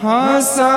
કથયિષે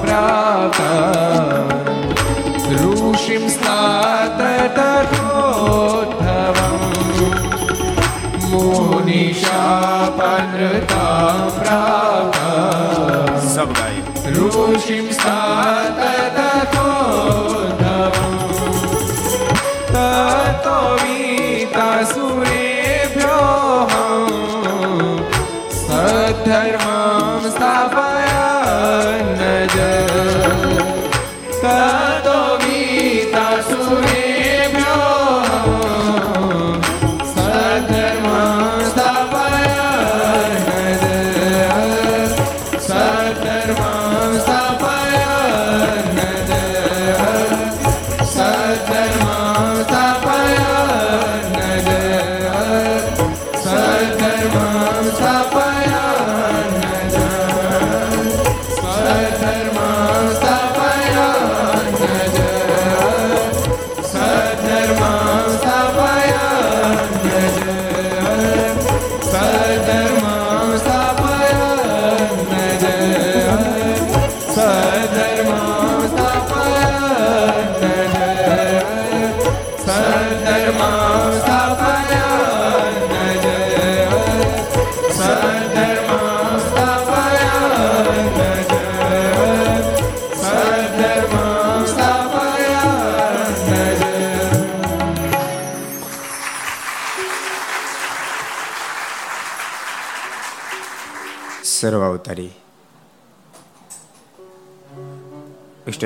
प्रातः ऋषिं स्नात मुनिशापनृता प्रातः ऋषिं स्नात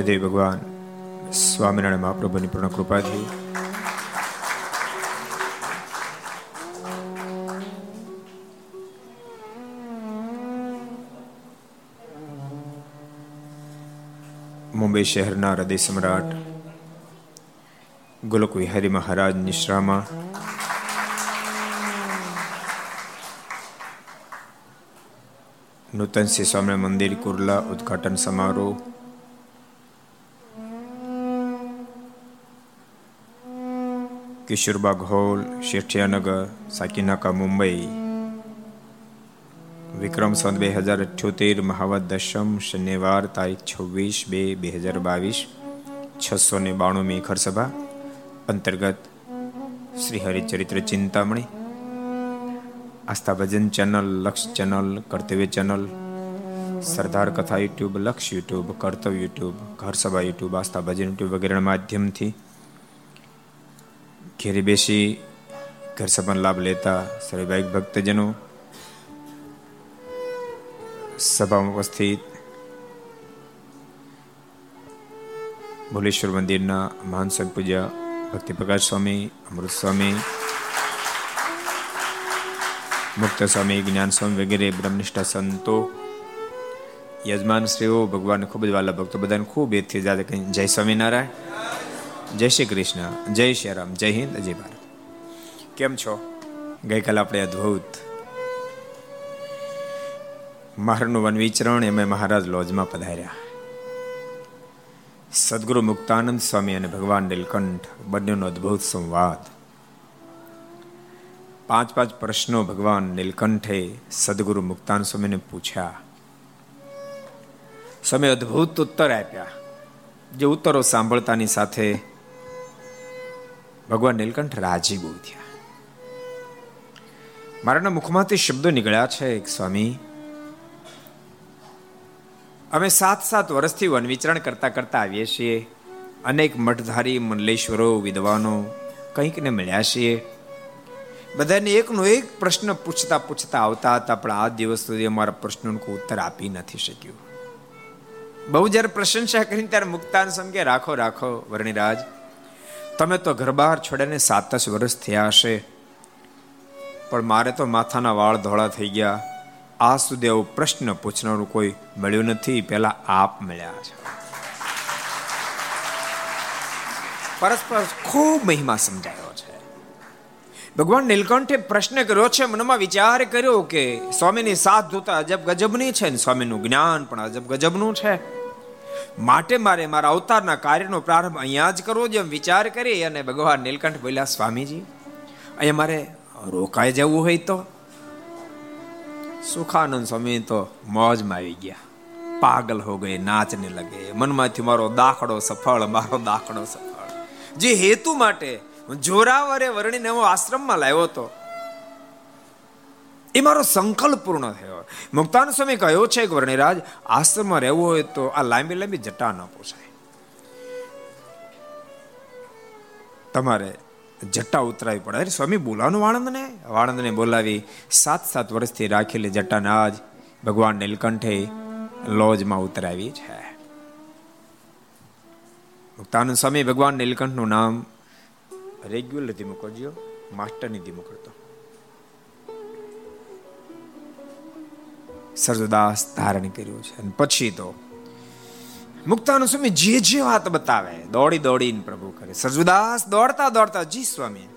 ઈષ્ટદેવ ભગવાન સ્વામિનારાયણ મહાપ્રભુની પૂર્ણ કૃપાથી. મુંબઈ શહેરના હૃદય સમ્રાટ ગોલક વિહારી મહારાજ નિશ્રામાં નૂતન શ્રી સ્વામી મંદિર કુર્લા ઉદઘાટન સમારોહ કિશોરબાગ હોલ, શેઠિયાનગર, સાકીનાકા, મુંબઈ. વિક્રમ સંત બે હજાર અઠ્યોતેર, મહાવત દશમ, શનિવાર તારીખ છવ્વીસ બે બે હજાર બાવીસ, છસો ને બાણુંમી ખરસભા અંતર્ગત Shri Haricharitra Chintamani, Aastha Bhajan channel, Laksh channel, Kartavya channel, Sardar Katha YouTube, Laksh YouTube, કર્તવ્ય યુટ્યુબ ઘર સભા યુટ્યુબ, આસ્થા ભજન યુટ્યુબ વગેરેના માધ્યમથી ઘેરી બેસી ઘર સભાનો લાભ લેતા સર્વભાઈ ભક્તજનો સભામાં ઉપસ્થિત ભોલેશ્વર મંદિરના મહાન સંત પૂજા ભક્તિ પ્રકાશ સ્વામી, અમૃત સ્વામી, મુક્ત સ્વામી, જ્ઞાન સ્વામી વગેરે બ્રહ્મનિષ્ઠા સંતો, યજમાન શ્રીઓ, ભગવાન ખૂબ જ વાલા ભક્તો બધાને ખૂબ એથી જાતે જય સ્વામિનારાયણ. જય શ્રી કૃષ્ણ, જય શ્રી રામ, જય હિન્દ, જય ભારત. કેમ છો? ગઈકાલે આપણે અદ્ભુત મહારાજનું વન વિચરણ એમાં મહારાજ લોજમાં પધાર્યા. સદગુરુ મુક્તાનંદ સ્વામી અને ભગવાન નીલકંઠ બંનેનો અદ્ભુત સંવાદ. પાંચ પાંચ પ્રશ્નો ભગવાન નીલકંઠે સદગુરુ મુક્તાન સ્વામીને પૂછ્યા. સ્વામી અદ્ભુત ઉત્તર આપ્યા. જે ઉત્તરો સાંભળતાની સાથે ભગવાન નીલકંઠ રાજી બહુ થયા. મારાના મુખમાંથી શબ્દો નીકળ્યા છે એક સ્વામી. અમે સાત સાત વર્ષથી વન વિચરણ કરતા કરતા આવીએ છીએ. અનેક મઠધારી મંડલેશ્વરો વિદ્વાનો કંઈક ને મળ્યા છીએ. બધાને એકનો એક પ્રશ્ન પૂછતા પૂછતા આવતા હતા, પણ આ દિવસ સુધી અમારા પ્રશ્નોનો કોઈ ઉત્તર આપી નથી શક્યું. બહુ જ્યારે પ્રશંસા કરીને ત્યારે મુક્તાન સમકે રાખો રાખો, વર્ણિરાજ તમે તો ઘર બહાર છોડ્યાને સાત જ વર્ષ થયા હશે. પણ મારે તો માથાના વાળ ધોળા થઈ ગયા. આ સુધી આવો પ્રશ્ન પૂછનારું કોઈ મળ્યું નથી. પેલા આપ મળ્યા છે પરસ્પર ખૂબ મહિમા સમજાયો છે. ભગવાન નીલકંઠે પ્રશ્ન કર્યો છે. મનમાં વિચાર કર્યો કે સ્વામીની સાથ જોતા અજબ ગજબની છે ને સ્વામીનું જ્ઞાન પણ અજબ ગજબનું છે. માટે મારે મારા અવતારના કાર્યનો પ્રારંભ અહીંયા જ કરવો જેમ વિચાર કરી અને ભગવાન નીલકંઠ બોલ્યા, સ્વામીજી, અહીંયા મારે રોકાઈ જવું હોય તો? સુખાનંદ સ્વામી તો મોજમાં આવી ગયા. પાગલ હો ગયે નાચને લગે. મનમાંથી મારો દાખલો સફળ, મારો દાખલો સફળ. જે હેતુ માટે જોરાવરે વર્ણીને હું આશ્રમમાં લાવ્યો હતો એ મારો સંકલ્પ પૂર્ણ થયો. મુક્તાન સ્વામી કહ્યો છે કે, વર્ણિરાજ, આશ્રમમાં રહેવું હોય તો આ લાંબી લાંબી જટા ન પોસાય. તમારે જટા ઉતરાવી પડે. અરે, સ્વામી બોલાવાનું વાણંદને? વાણંદને બોલાવી સાત સાત વર્ષથી રાખેલી જટાને આજ ભગવાન નીલકંઠે લોજમાં ઉતરાવી છે. મુક્તાનંદ સ્વામી, ભગવાન નીલકંઠનું નામ રેગ્યુલર ધીમું કરજો માસ્ટરની સરદાસ ધારણ કર્યું છે. અને પછી તો મુક્તાનો સ્વામી જે જે વાત બતાવે, દોડી દોડીને પ્રભુ કરે. સરજુદાસ દોડતા દોડતા, જી સ્વામી,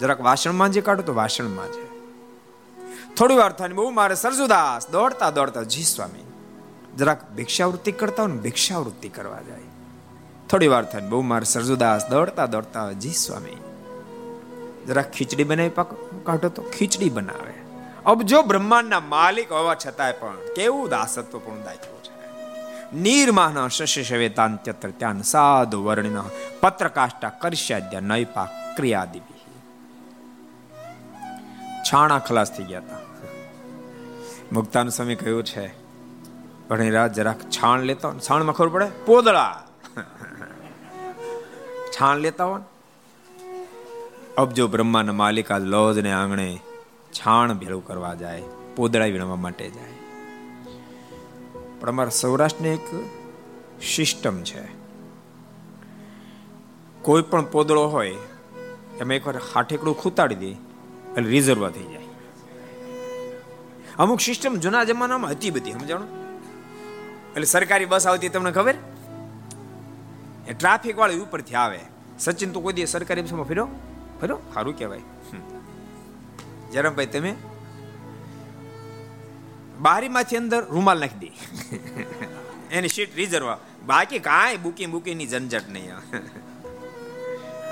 જરાક વાસણમાં જે કાઢો તો વાસણમાં છે. થોડી વાર થાય બહુ મારે સરજુદાસ દોડતા દોડતા, જી સ્વામી, જરાક ભિક્ષાવૃત્તિ કરતા હોય ને ભિક્ષાવૃત્તિ કરવા જાય. થોડી વાર થાય બહુ મારે સરજુદાસ દોડતા દોડતા, જી સ્વામી, જરાક ખીચડી બનાવી પાક કાઢો તો ખીચડી બનાવે. અબજો બ્રહ્માંડના માલિક હોવા છતાંય પણ કેવું દાસત્વપૂર્ણ દાખ્યું છે? નિર્માન શશી શવેતાંત્યત્ર ત્યાં સાધુ વર્ણિન પત્રકાષ્ટા કરશ્યાદ્ય નૈપા ક્રિયાદિભી. છાણા ખલાસ થઈ ગયા હતા મુક્તાન સ્વામી કહ્યું છે ભણીરાજ જરાક છાણ લેતા હોય છાણમાં ખબર પડે? પોદળા. છાણ લેતા હોય અબજો બ્રહ્માના માલિક આ લોજ ને આંગણે છાણ ભેળું કરવા જાય, પોદળા વીણવા માટે જાય. પણ અમારા સૌરાષ્ટ્રની એક સિસ્ટમ છે. કોઈ પણ પોદળો હોય, એમાં એકવાર હાઠેકડું ખૂતાડી દે એટલે રિઝર્વ થઈ જાય. અમુક સિસ્ટમ જૂના જમાનામાં હતી બધી, સમજાણો? એટલે સરકારી બસ આવતી, તમને ખબર? એ ટ્રાફિક વાળી ઉપરથી આવે. સચિન તો કોઈ દિવસ સરકારી બસમાં ફેરો? ફેરો? સારું કહેવાય. જરમભાઈ તમે? બારીમાંથી અંદર રૂમાલ નાખી દે. એની સીટ રિઝર્વ બાકી કાંઈ બુકિંગ બુકિંગની ઝંઝટ નહીં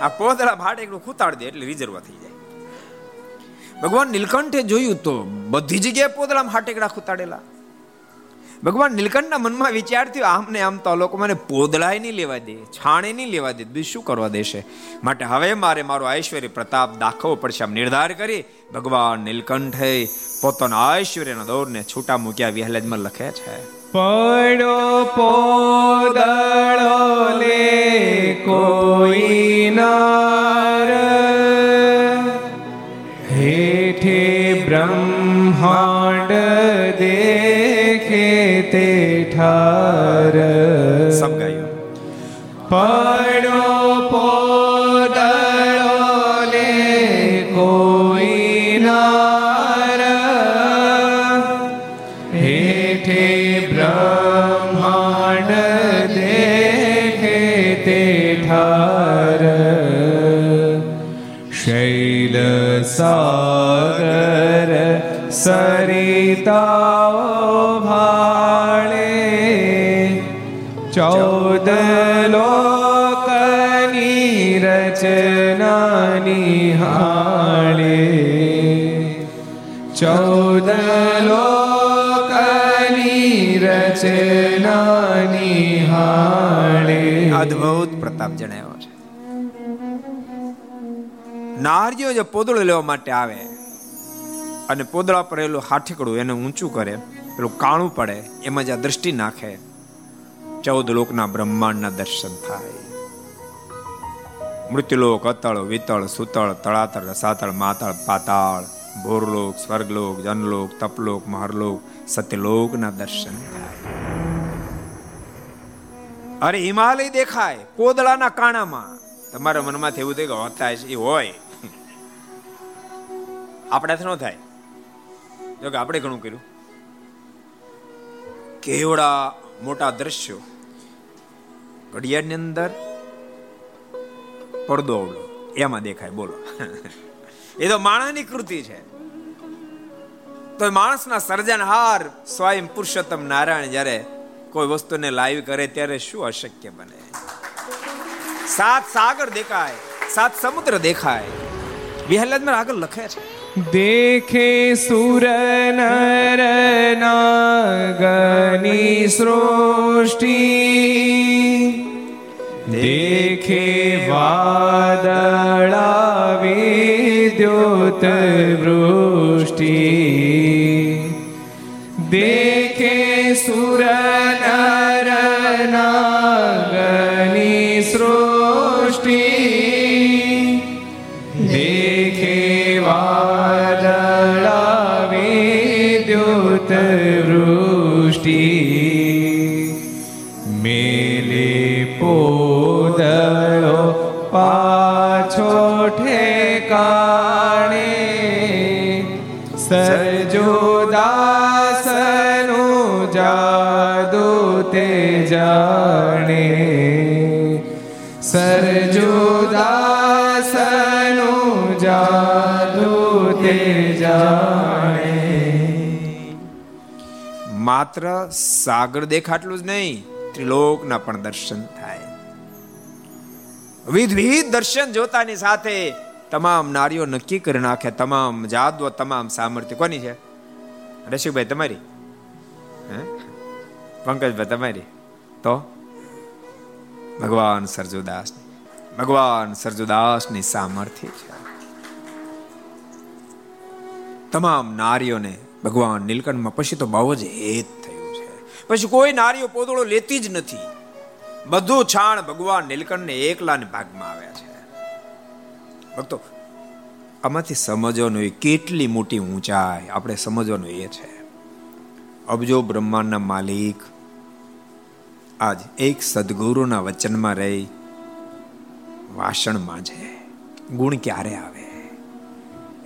આ પોતળા ભાટ એકલું ખૂતાડી દે એટલે રિઝર્વ થઈ જાય. ભગવાન નીલકંઠે જોયું તો બધી જગ્યાએ પોદળામાં હાટેકડા ખૂતાડેલા. ભગવાન નીલકંઠના મનમાં વિચાર થયો, આમને આમ તો લોકો મને પોદળાય નહીં લેવા દે, છાણે નહીં લેવા દે બીજું શું કરવા દેશે? માટે હવે મારે મારો ઐશ્વર્ય પ્રતાપ દાખવવો પડશે, આમ નિર્ધાર કરી ભગવાન નીલકંઠે પોતાના ઐશ્વર્યના દોરને છૂટા મૂક્યા વિહલજમાં લખે છે, પડો પોદળો લે કોઈ નાર. ઠાર સબ ગાયું પડો પોદળો લે કોઈ નાર હેઠે બ્રહ્માંડ દેખે તે ઠાર શૈલ સાગર સરિતાઓ નિહાળે ચૌદ લોકની રચના નિહાળે અદ્ભુત પ્રતાપ જણાવ્યો છે. નારીઓ જે પોદળો લેવા માટે આવે અને પોદળા પર એલું હાઠીકડું એને ઊંચું કરે પેલું કાણું પડે એમાં જ આ દ્રષ્ટિ નાખે ચૌદ લોકના બ્રહ્માંડના દર્શન થાય મૃત્યુલોક, અતળ, વિતળ, સુતળ, તળાતળ રસાતળ માતળ, પાતાળ, ભોરલોક, સ્વર્ગલોક, જનલોક, તપલોક, મહરલોક, સત્યલોકના દર્શન થાય. અરે, હિમાલય દેખાય કોદળાના કાણામાં. તમારા મનમાં એવું થાય કે હોતા એ હોય. આપણાથી ન થાય. જો કે આપણે ઘણું કર્યું. કેવડા મોટા દ્રશ્યો. ઘડિયાળની અંદર પડદો અવળો એમાં દેખાય, બોલો. એ તો માણસની કૃતિ છે. તો માણસના સર્જનહાર સ્વયં પુરુષોત્તમ નારાયણ જ્યારે કોઈ વસ્તુને લાઈવ કરે ત્યારે શું અશક્ય બને? સાત સાગર દેખાય, સાત સમુદ્ર દેખાય. વિહલજમાં આગળ લખે છે. દેખે સુર નર નાગની સૃષ્ટિ. દેખે વાદળા વિદ્યુત વૃષ્ટિ. જાણે સરજો દાસનું જાદુ તે માત્ર સાગર દેખાટલું જ નહીં, ત્રિલોકના પણ દર્શન થાય. વિધ વિધ દર્શન જોતાની સાથે તમામ નારીઓ નક્કી કરી નાખે, તમામ જાદવો તમામ સામર્થ્ય. કોની છે? રસિકભાઈ, તમારી? પંકજભાઈ, તમારી? તો? ભગવાન સરજુદાસ ભગવાન સરજુદાસની સામર્થ્ય છે. તમામ નારીઓને ભગવાન નીલકંઠમાં, પછી તો બહુ જ હેત થયું છે. પછી કોઈ નારીઓ પોતળો લેતી જ નથી. બધું છાણ ભગવાન નીલકંઠને એકલાને ભાગમાં આવ્યા છે. ભક્તો, આમાંથી સમજવાનું એ કેટલી મોટી ઊંચાઈ, આપણે સમજવાનું એ છે. અબજો બ્રહ્માંડના માલિક આજ એક સદગુરુના વચનમાં રહી વાસણમાં છે. ગુણ ક્યારે આવે?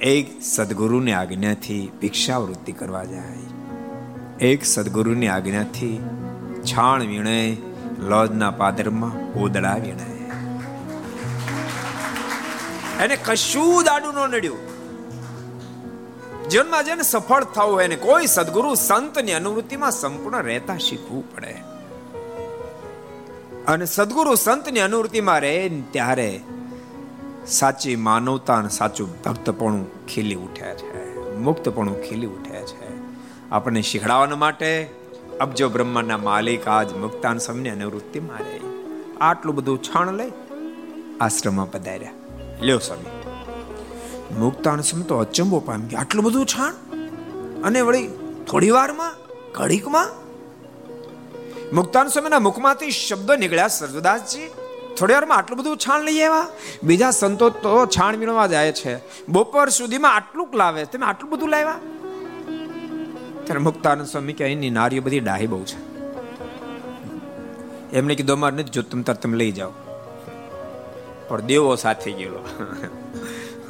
એક સદગુરુની આજ્ઞાથી ભિક્ષાવૃત્તિ કરવા જાય. એક સદગુરુની આજ્ઞાથી છાણ વીણે લોજના પાદરમાં કોદડા વીણે. એને કશું દાડું ન નડ્યું. જીવનમાં જેને સફળ થવું હોય એને કોઈ સદગુરુ સંતની અનુવૃત્તિમાં સંપૂર્ણ રહેતા શીખવું પડે. અને સદગુરુ સંતની અનુવૃત્તિમાં રહે ત્યારે સાચી માનવતા અને સાચું ભક્તપણું ખીલી ઉઠે છે, મુક્તપણું ખીલી ઉઠે છે. આપણને શીખડાવવા માટે અબજો બ્રહ્માના માલિક, આજ મુક્તાન સમની અનુવૃત્તિમાં રહે. આટલું બધું છાણ લઈ આશ્રમમાં પધાર્યા. લ્યો સ્વામી. મુક્તાન સમ તો અચંબો પામી આટલું બધું છાણ? અને વળી થોડી વારમાં ઘડીકમાં મુક્તાન સ્વામીના મુખમાંથી શબ્દો નીકળ્યા સરદાસજી થોડી વારમાં આટલું બધું છાણ લઈ આવ્યા? બીજા સંતો તો છાણ વીણવા જાય છે. બપોર સુધીમાં આટલું લાવે. તમે આટલું બધું લાવ્યા? ત્યારે મુક્તાનંદ સ્વામી કે અહીંની નારીઓ બધી ડાહી બહુ છે. એમને કીધું, અમારે નથી જો તમે તમે લઈ જાઓ. પણ દેવો સાથે ગયેલો.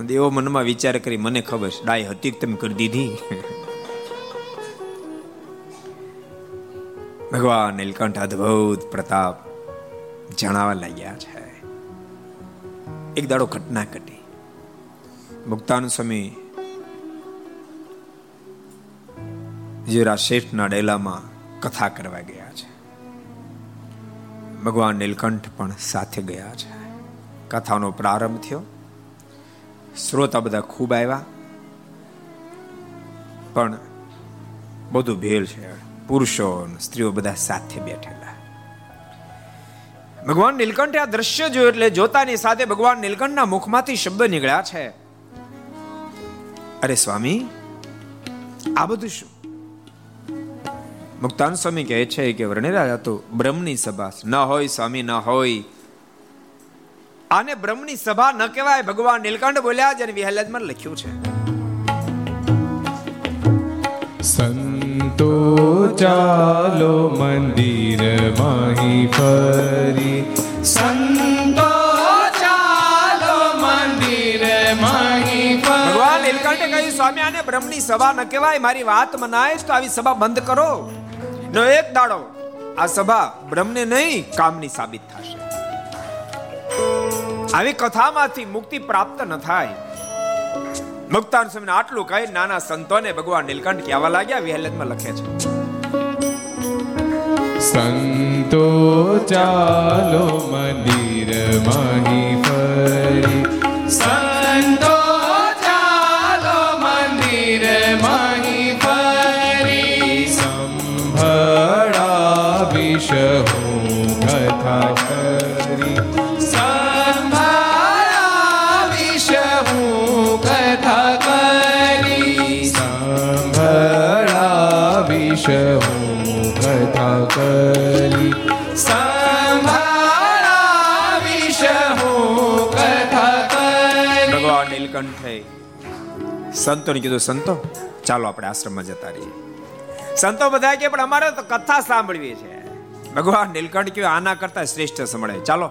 દેવો મનમાં વિચાર કરી, મને ખબર છે ડાય હતી તમે કરી દીધી? ભગવાન નીલકંઠ અદ્ભુત પ્રતાપ જણાવવા લાગ્યા છે. એક દાડો ઘટના ઘટી. મુક્તાન સ્વામી જીરા શેઠના ડેલામાં કથા કરવા ગયા છે. ભગવાન નીલકંઠ પણ સાથે ગયા છે. કથાનો પ્રારંભ થયો. શ્રોતા બધા ખૂબ આવ્યા. પણ બધું ભેલ છે. પુરુષો સ્ત્રીઓ બધા સાથે બેઠેલા. ભગવાન નીલકંઠે આ દ્રશ્ય જોયું એટલે જોતાની સાથે ભગવાન નીલકંઠના મુખમાંથી શબ્દ નીકળ્યા છે. અરે સ્વામી, આ બધું શું? મુક્તાન સ્વામી કહે છે કે વર્ણિરાજ તો બ્રહ્મની સભા, ન હોય સ્વામી, ન હોય. આને બ્રહ્મની સભા ન કહેવાય, ભગવાન નીલકંઠ બોલ્યા જેને વિહલ્યાજમાં લખ્યું છે. ચાલો મંદિર માહી ફરી. સંતો ચાલો મંદિર માહી ભગવાન નીલકંઠે કહ્યું, સ્વામી, આને બ્રહ્મની સભા ન કહેવાય, મારી વાત મનાય તો આવી સભા બંધ કરો. નો એક દાડો આ સભા બ્રહ્મને નહીં, કામની સાબિત થશે. આવી કથામાંથી મુક્તિ પ્રાપ્ત ન થાય. મુક્તાન સમય આટલું કહી નાના સંતોને ભગવાન નીલકંઠ કહેવા લાગ્યા, વિહલતમાં લખે છે. સંતો ચાલો મંદિર માહી ફરી. સંતો ચાલો મંદિર માહી ફરી. સંભળા હું નીલકંઠે સંતોને કીધું, સંતો, ચાલો આપણે આશ્રમમાં જતા રહીએ. સંતો બધા કે, પણ અમારે તો કથા સાંભળવી છે. ભગવાન નીલકંઠ કયો આના કરતા શ્રેષ્ઠ સંભળાય. ચાલો.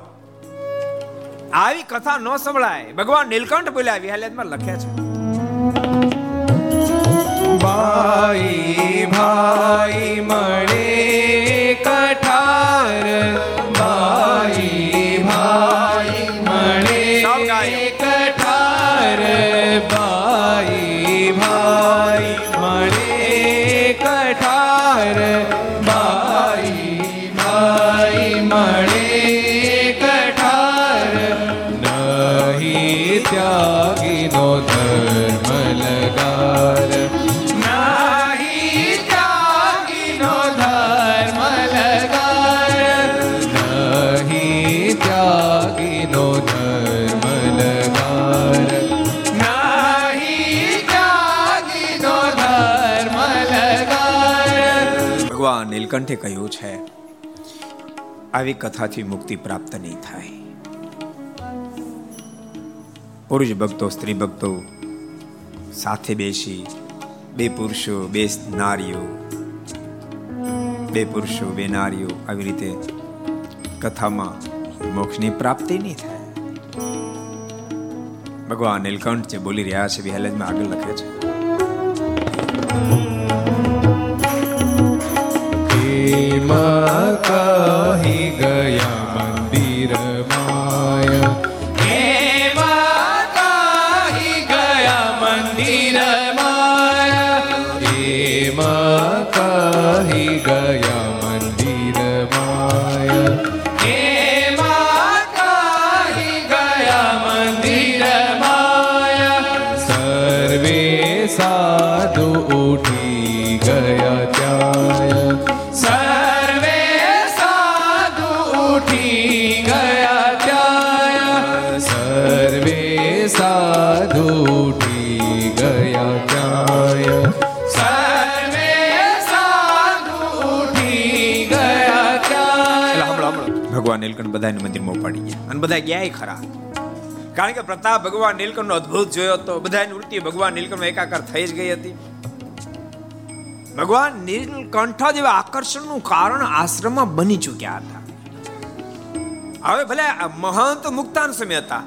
આવી કથા ન સંભળાય. ભગવાન નીલકંઠ બોલ્યા, વિહાલેતમાં લખે છે. ભાઈ ભાઈ, મળે નીલકંઠે કહ્યું છે, આવી કથાથી મુક્તિ પ્રાપ્ત નહીં થાય. પુરુષ ભક્તો, સ્ત્રી ભક્તો, સાથે બેસી, બે પુરુષો, બે નારીઓ, બે પુરુષો, બે નારીઓ આવી રીતે કથામાં મોક્ષની પ્રાપ્તિ નહીં થાય. ભગવાન નીલકંઠ જે બોલી રહ્યા છે વિહલજમાં આગળ લખે છે. એમાં કહી ગયા મંદિર ભગવાન નીલકંઠ બધાને મંદિરમાં ઉપાડી ગયા. અને બધા ગયા ખરા. કારણ કે પ્રતાપ ભગવાન નીલકંઠનો અદ્ભુત જોયો હતો બધાની વૃત્તિ ભગવાન નીલકંઠ એકાકાર થઈ જ ગઈ હતી. ભગવાન નીલકંઠ જેવા આકર્ષણનું કારણ આશ્રમમાં બની ચૂક્યા હતા. હવે ભલે મહંત મુક્તાન સ્વામી હતા.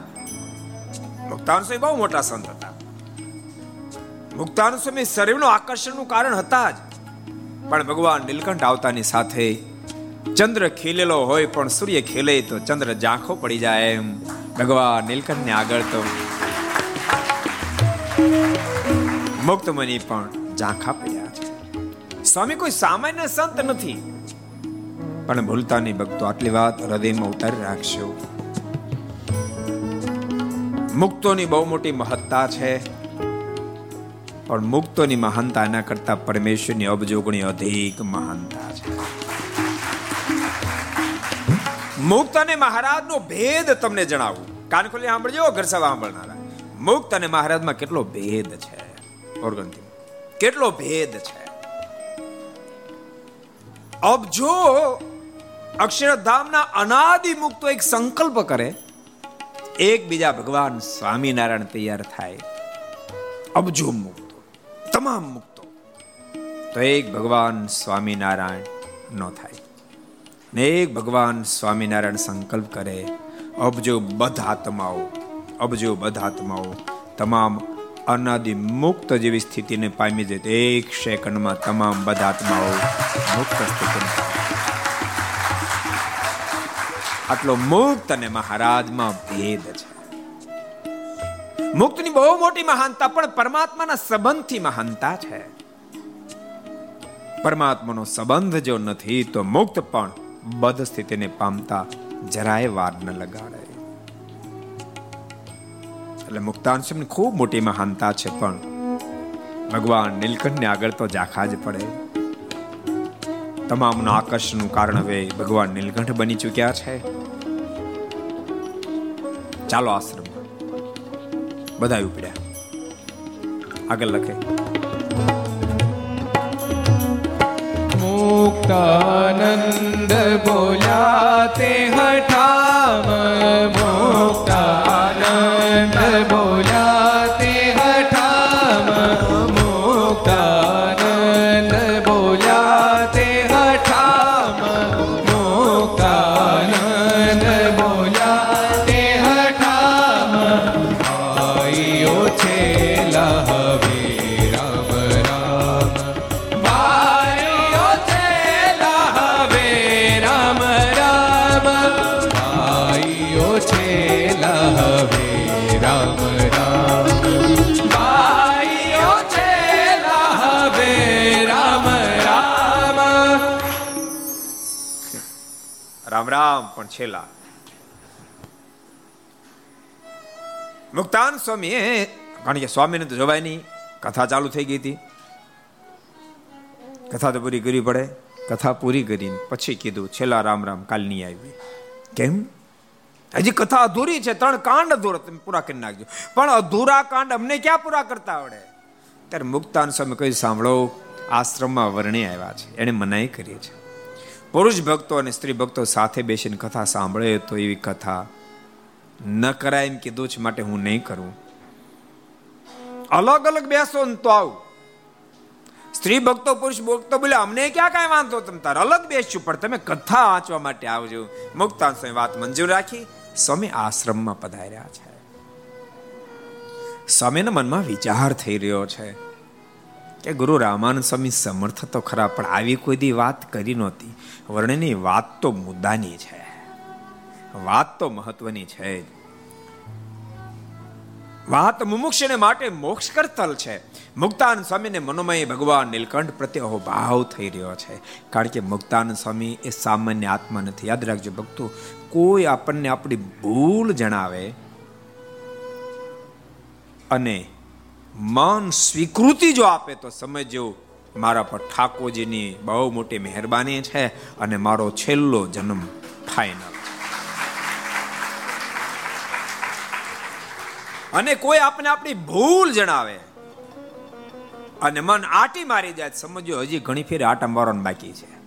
મુક્તાન સ્વામી બહુ મોટા સંત હતા. મુક્તાન સ્વામી શરીરનું આકર્ષણનું કારણ હતા જ. પણ ભગવાન નીલકંઠ આવતાની સાથે ચંદ્ર ખીલેલો હોય પણ સૂર્ય ખીલે તો ચંદ્ર ઝાંખો પડી જાય એમ. ભગવાન નીલકંઠ ને આગળ તો મુક્ત મની પણ ઝાંખા પડ્યા. છે સ્વામી કોઈ સામાન્ય સંત નથી. પણ ભૂલતા નહીં ભક્તો આટલી વાત હૃદયમાં ઉતારી રાખશો. મુક્તોની બહુ મોટી મહત્તા છે. પણ મુક્તોની મહાનતા એના કરતા પરમેશ્વરની અબજોગણી અધિક મહાનતા છે. મુક્ત અને મહારાજનો ભેદ તમને જણાવું. કાન ખોલી સાંભળજો, ઘર સભા સાંભળનારા. મુક્ત અને મહારાજમાં કેટલો ભેદ છે? કેટલો ભેદ છે? અબ જો અક્ષરધામના અનાદિ મુક્તો એક સંકલ્પ કરે એક બીજા ભગવાન સ્વામિનારાયણ તૈયાર થાય. અબજો મુક્તો, તમામ મુક્તો, તો એક ભગવાન સ્વામિનારાયણ નો થાય. ને એક ભગવાન સ્વામિનારાયણ સંકલ્પ કરે, અબજો બધા આત્માઓ અબજો બધા આત્માઓ તમામ અનાદિ મુક્ત જેવી સ્થિતિને પામી જાય એક સેકન્ડમાં તમામ બધા આત્માઓ મુક્ત સ્થિતિને આટલો મુક્ત અને મહારાજમાં ભેદ છે. મુક્તની બહુ મોટી મહાનતા, પણ પરમાત્માના સંબંધથી મહાનતા છે. પરમાત્માનો સંબંધ જો નથી તો મુક્ત પણ બધ સ્થિતિને પામતા જરાય વાર ન લગાડે. એટલે મુક્તાંશમની ખૂબ મોટી મહાનતા છે પણ ભગવાન નીલકંઠને આગળ તો જાખા જ પડે. તમામનું આકર્ષણનું કારણ હવે ભગવાન નીલકંઠ બની ચૂક્યા છે. ચાલો આશ્રમ બધા ઉપડ્યા. આગળ લખે. મુક્તાનંદ બોલ્યા તે હઠામ પણ છેલ્લા. મુક્તાન સ્વામી કારણ કે સ્વામીને તો જોવાય નહીં, કથા ચાલુ થઈ ગઈ હતી. કથા તો પૂરી કરવી પડે. કથા પૂરી કરીને પછી કીધું, છેલ્લા રામ રામ કાલ નહીં આવી. કેમ? હજી કથા અધૂરી છે, ત્રણ કાંડ અધૂરા, તમે પૂરા કરી નાખજો. પણ અધૂરા કાંડ અમને ક્યાં પૂરા કરતા આવડે? ત્યારે મુક્તાન સ્વામી કહ્યું, સાંભળો, આશ્રમમાં વર્ણી આવ્યા છે, એને મનાઈ કરી છે પુરુષ ભક્તો અને સ્ત્રી ભક્તો સાથે બેસીને કથા સાંભળે તો એવી કથા ન કરાય એમ કીધું છે માટે હું નહીં કરું. અલગ અલગ બેસો ને તો આવું. સ્ત્રી ભક્તો, પુરુષ ભક્તો બોલે, અમને ક્યાં કાંઈ વાંધો તમે તાર અલગ બેસશું, પણ તમે કથા વાંચવા માટે આવજો. મુક્તાન સ્વામી વાત મંજૂર રાખી, સ્વામી આશ્રમમાં પધાર્યા છે. સ્વામીના મનમાં વિચાર થઈ રહ્યો છે. કે ગુરુ રામાનંદ સ્વામી સમર્થ તો ખરા, પણ આવી કોઈ દી વાત કરી નહોતી. વર્ણની વાત તો મુદ્દાની છે. વાત તો મહત્વની છે વાત મુમુક્ષને માટે મોક્ષ કરતલ છે. મુક્તાન સ્વામીને મનોમય ભગવાન નીલકંઠ પ્રત્યે ભાવ થઈ રહ્યો છે. કારણ કે મુક્તાન સ્વામી એ સામાન્ય આત્મા નથી. યાદ રાખજો ભક્તો, કોઈ આપણને આપણી ભૂલ જણાવે અને મન સ્વીકૃતિ જો આપે તો સમજજો મારા પર ઠાકોરજીની બહુ મોટી મહેરબાની છે અને મારો છેલ્લો જન્મ ફાઈનલ અને કોઈ આપને આપણી ભૂલ જણાવે અને મન આટી મારી જાય સમજો હજી ઘણી ફેરી આટા મારવાનું બાકી છે.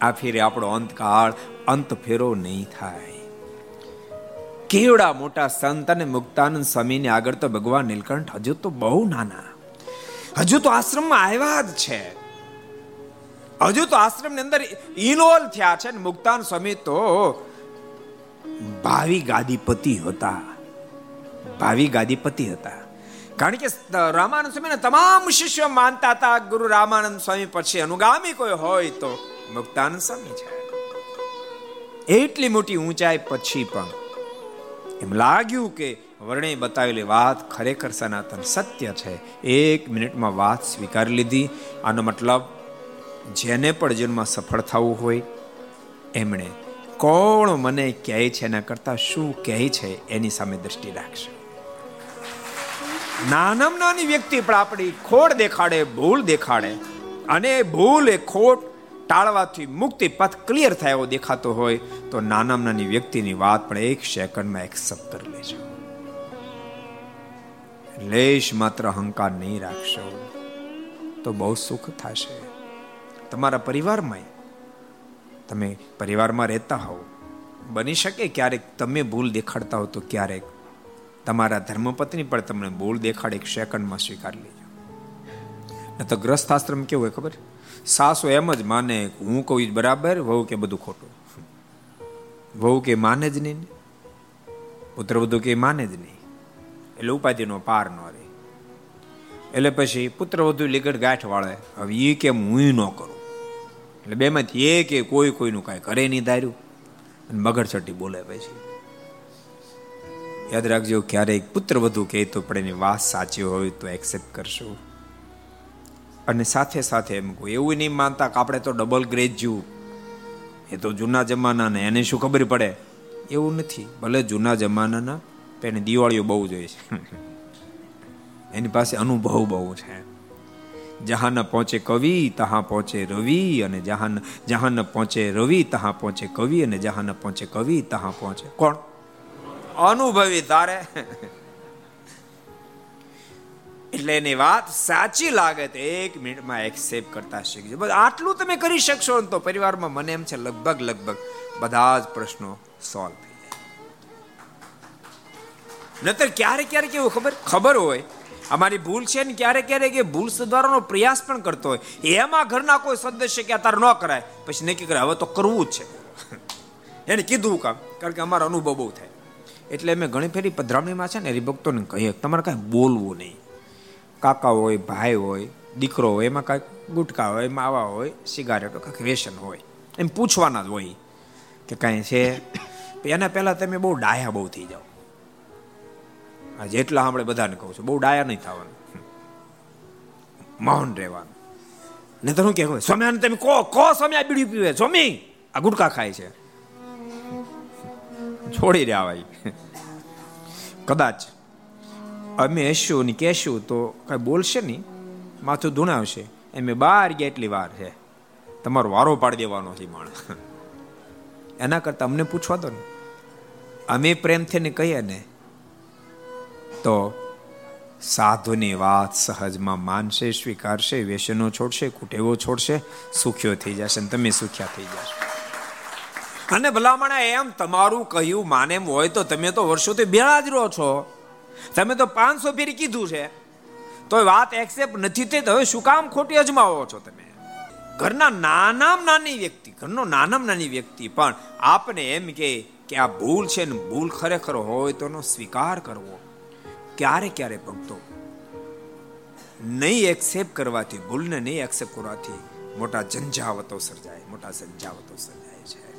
આ ફેરે આપણો અંતકાળ, અંત ફેરો નહીં થાય. કેવડા મોટા સંત અને મુક્તાનંદ સ્વામીને આગળ તો ભગવાન નીલકંઠ હજુ તો બહુ નાના. હજુ તો આશ્રમમાં આવ્યા જ છે. હજુ તો આશ્રમની અંદર ઇનોલ થયા છે ને મુક્તાન સ્વામી તો ભાવિ ગાદીપતિ હતા. ભાવિ ગાદીપતિ હતા. કારણ કે રામાનંદ સ્વામીને તમામ શિષ્યો માનતા હતા, ગુરુ રામાનંદ સ્વામી પછી અનુગામી કોઈ હોય તો મુક્તાનંદ સ્વામી છે. એટલી મોટી ઊંચાઈ પછી પણ એમ લાગ્યું કે વર્ણે બતાવેલી વાત ખરેખર સનાતન સત્ય છે. એક મિનિટમાં વાત સ્વીકારી લીધી. આનો મતલબ, જેને પણ જીવનમાં સફળ થવું હોય, એમણે કોણ મને કહે છે એના કરતા શું કહે છે એની સામે દ્રષ્ટિ રાખશે. નાનામાં નાની વ્યક્તિ પણ આપણી ખોટ દેખાડે, ભૂલ દેખાડે. અને ભૂલ એ ખોટ ટાળવાથી મુક્તિ પથ ક્લિયર થાય એવો દેખાતો હોય, તો નાનામાં નાની વ્યક્તિની વાત પણ એક સેકન્ડમાં એક્સેપ્ટ કરી લેજો. લેશ માત્ર અહંકાર નહીં રાખશો, તો બહુ સુખ થશે. તમારા પરિવારમાં તમે પરિવારમાં રહેતા હો બની શકે ક્યારેક તમે ભૂલ દેખાડતા હો તો ક્યારેક. તમારા ધર્મપત્ની પણ તમને ભૂલ દેખાડે એક સેકન્ડમાં સ્વીકાર લેજો. ન તો ગ્રસ્થ આશ્રમ કેવું હોય ખબર? સાસુ એમ જ માને, હું કહું બરાબર, વહુ કે બધું ખોટું. વહુ કે, માને જ નહીં. પુત્ર બધું કે, માને જ નહીં. એટલે ઉપાધિનો પાર ન રહે. એટલે પછી પુત્ર વધુ લીગડ ગાંઠ વાળે, હવે એ કેમ હું ન કરું? એટલે બેમાંથી એ કે કોઈ કોઈનું કાંઈ કરે નહીં ધાર્યું. અને મગરછટી બોલે પછી. યાદ રાખજો, ક્યારેક પુત્ર વધુ કહે તો પણ એની વાત સાચી હોય તો એક્સેપ્ટ કરશો. અને સાથે સાથે એમ કહું, એવું નહીં માનતા કે આપણે તો ડબલ ગ્રેજ જેવું. એ તો જૂના જમાનાને, એને શું ખબર પડે? એવું નથી. ભલે જૂના જમાનાના એને દિવાળીઓ બહુ જોઈએ છે. એની પાસે અનુભવ બહુ છે. જહાન પહોંચે કવિ, તહાં પહોંચે રવિ, અને જહાન જહાન પહોંચે રવિ, તહાં પહોંચે કવિ, અને જહાન પહોંચે કવિ, તહાં પહોંચે કોણ? અનુભવી તારે. એટલે એની વાત સાચી લાગે તો એક મિનિટમાં એક્સેપ્ટ કરતા શીખજો બસ આટલું તમે કરી શકશો ને તો પરિવારમાં મને એમ છે લગભગ લગભગ બધા જ પ્રશ્નો સોલ્વ થઈ જાય. નતર ક્યારેક ક્યારેક એવું ખબર? ખબર હોય. અમારી ભૂલ છે ને ક્યારેક ક્યારેક એ ભૂલ સુધારવાનો પ્રયાસ પણ કરતો હોય. એમાં ઘરના કોઈ સદસ્ય કે તાર ન કરાય. પછી નક્કી કરે, હવે તો કરવું જ છે. એને કીધું કામ, કારણ કે અમારો અનુભવ બહુ થાય. એટલે અમે ઘણી ફેરી પધરામણીમાં છે ને હરિભક્તોને કહીએ, તમારે કાંઈ બોલવું નહીં. કાકા હોય, ભાઈ હોય, દીકરો હોય, એમાં કાંઈક ગુટકા હોય, માવા હોય, સિગારેટો કાંઈક વ્યસન હોય. એમ પૂછવાના જ હોય કે કાંઈ છે. એના પહેલાં તમે બહુ ડાયા બહુ થઈ જાઓ. આ જેટલા આપણે બધાને કહું છું, બહુ ડાયા નહીં થવાનું. મૌન રહેવાનું. ને તો કે સ્વામી તમે કો કો સ્વામી, આ બીડી પીવે સ્વામી, આ ગુટકા ખાય છે. છોડી રહ્યા ભાઈ કદાચ અમે હશું ને કહેશું તો કઈ બોલશે નહીં. માથું ધૂણાવશે. એમ બાર ગયા એટલી વાર છે. તમારો વારો પાડી દેવાનો છે માણસ. એના કરતા અમને પૂછવા દો ને. અમે પ્રેમથી ને કહીએ ને, તો સાધુની વાત સહજમાં માનશે, સ્વીકારશે વ્યસનો છોડશે, કુટેવો છોડશે, સુખ્યો થઈ જશે અને તમે સુખ્યા થઈ જશો. અને ભલામણા એમ, તમારું કહ્યું માને એમ હોય તો તમે તો વર્ષોથી બેળા જ રહો છો. તમે તો પાંચસો ફેરી કીધું છે. તો વાત એક્સેપ્ટ નથી થઈ તો હવે શું કામ ખોટી અજમાવો છો તમે? ઘરના નાનામાં નાની વ્યક્તિ, ઘરનો નાનામાં નાની વ્યક્તિ, પણ આપને એમ કે કે આ ભૂલ છે ને ભૂલ ખરેખર હોય તો સ્વીકાર કરવો. ક્યારે ક્યારે ભક્તો નહીં એક્સેપ્ટ કરવાથી, ભૂલને નહીં એક્સેપ્ટ કરવાથી મોટા ઝંઝાવતો સર્જાય, મોટા ઝંઝાવતો સર્જાય છે.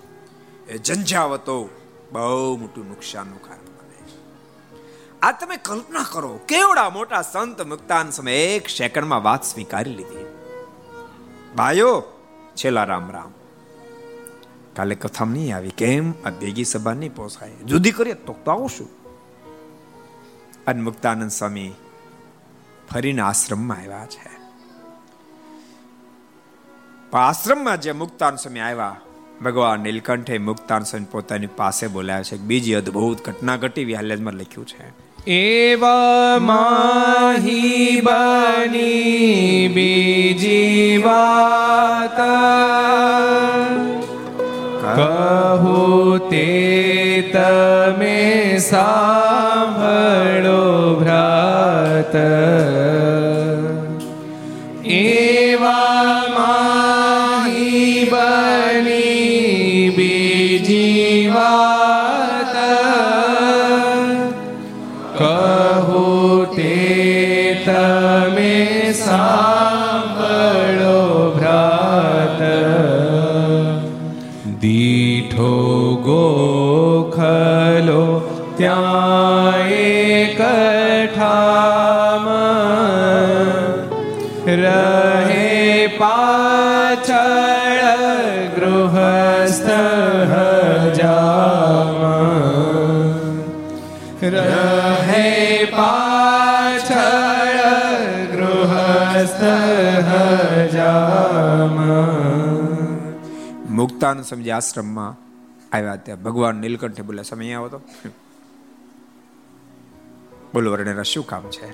એ ઝંઝાવતો બહુ મોટું નુકસાનનું કારણ આ તમે કલ્પના કરો, કેવડા મોટા સંત મુક્તાન સમય એક સેકન્ડમાં વાત સ્વીકારી લીધી? ભાઈઓ, છેલ્લા રામ રામ. કાલે કથામાં નહીં આવી, કેમ? આ ભેગી સભા નહીં પોસાય. જુદી કરીએ તો તો આવશું. અને મુક્તાનંદ સ્વામી ફરીને આશ્રમમાં આવ્યા છે. આશ્રમમાં જે મુક્તાન સ્વામી આવ્યા, ભગવાન નીલકંઠે મુક્તાન સ્વામી પોતાની પાસે બોલાવ્યા છે. બીજી અદ્ભુત ઘટના ઘટી વિહાલેજમાં લખ્યું છે. એવા માહી બની બીજી કહું તે તમે સાંભળો ભ્રાત એવા માહી બની બીજી વાત ત્યાં એકઠામાં રહે પાછળ ગૃહસ્થ હજામાં. રહે પાછળ ગૃહસ્થ હજામાં. મુક્તાન સમજી આશ્રમમાં આવ્યા ત્યાં. ભગવાન નીલકંઠે બોલે સમય આવો તો. બોલો વર્ણેરા શું કામ છે?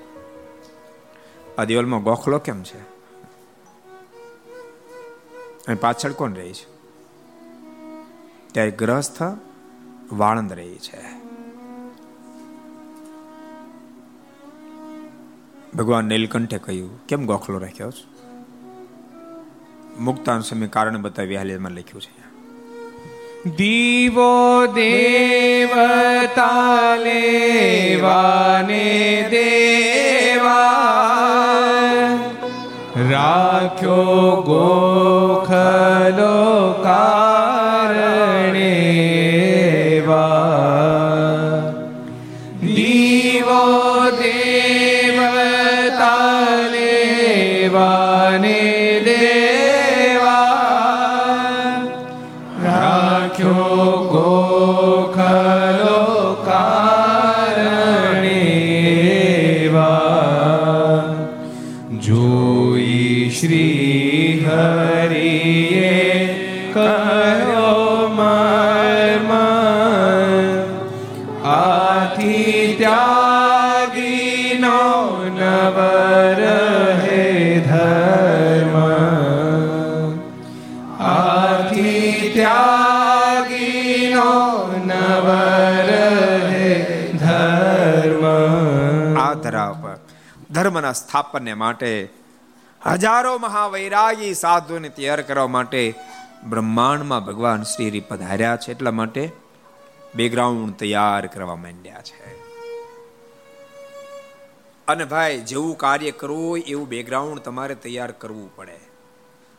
આ દિવાલમાં ગોખલો કેમ છે? અને પાછળ કોણ રહી છે? ત્યારે ગ્રહસ્થ વાણંદ રહી છે. ભગવાન નીલકંઠે કહ્યું, કેમ ગોખલો રાખ્યો છે? મુક્તાન સમય કારણ બતાવી હાલેમાં લખ્યું છે. દીવો દેવતા લેવાને દેવા. રાખ્યો ગોખલો કારણે ધર્મના સ્થાપનને માટે હજારો મહાવૈરાગી સાધુને તૈયાર કરવા માટે બ્રહ્માંડમાં ભગવાન શ્રી પધાર્યા છે એટલા માટે બેકગ્રાઉન્ડ તૈયાર કરવા માંડ્યા છે. અને ભાઈ, જેવું કાર્ય કરવું હોય એવું બેકગ્રાઉન્ડ તમારે તૈયાર કરવું પડે.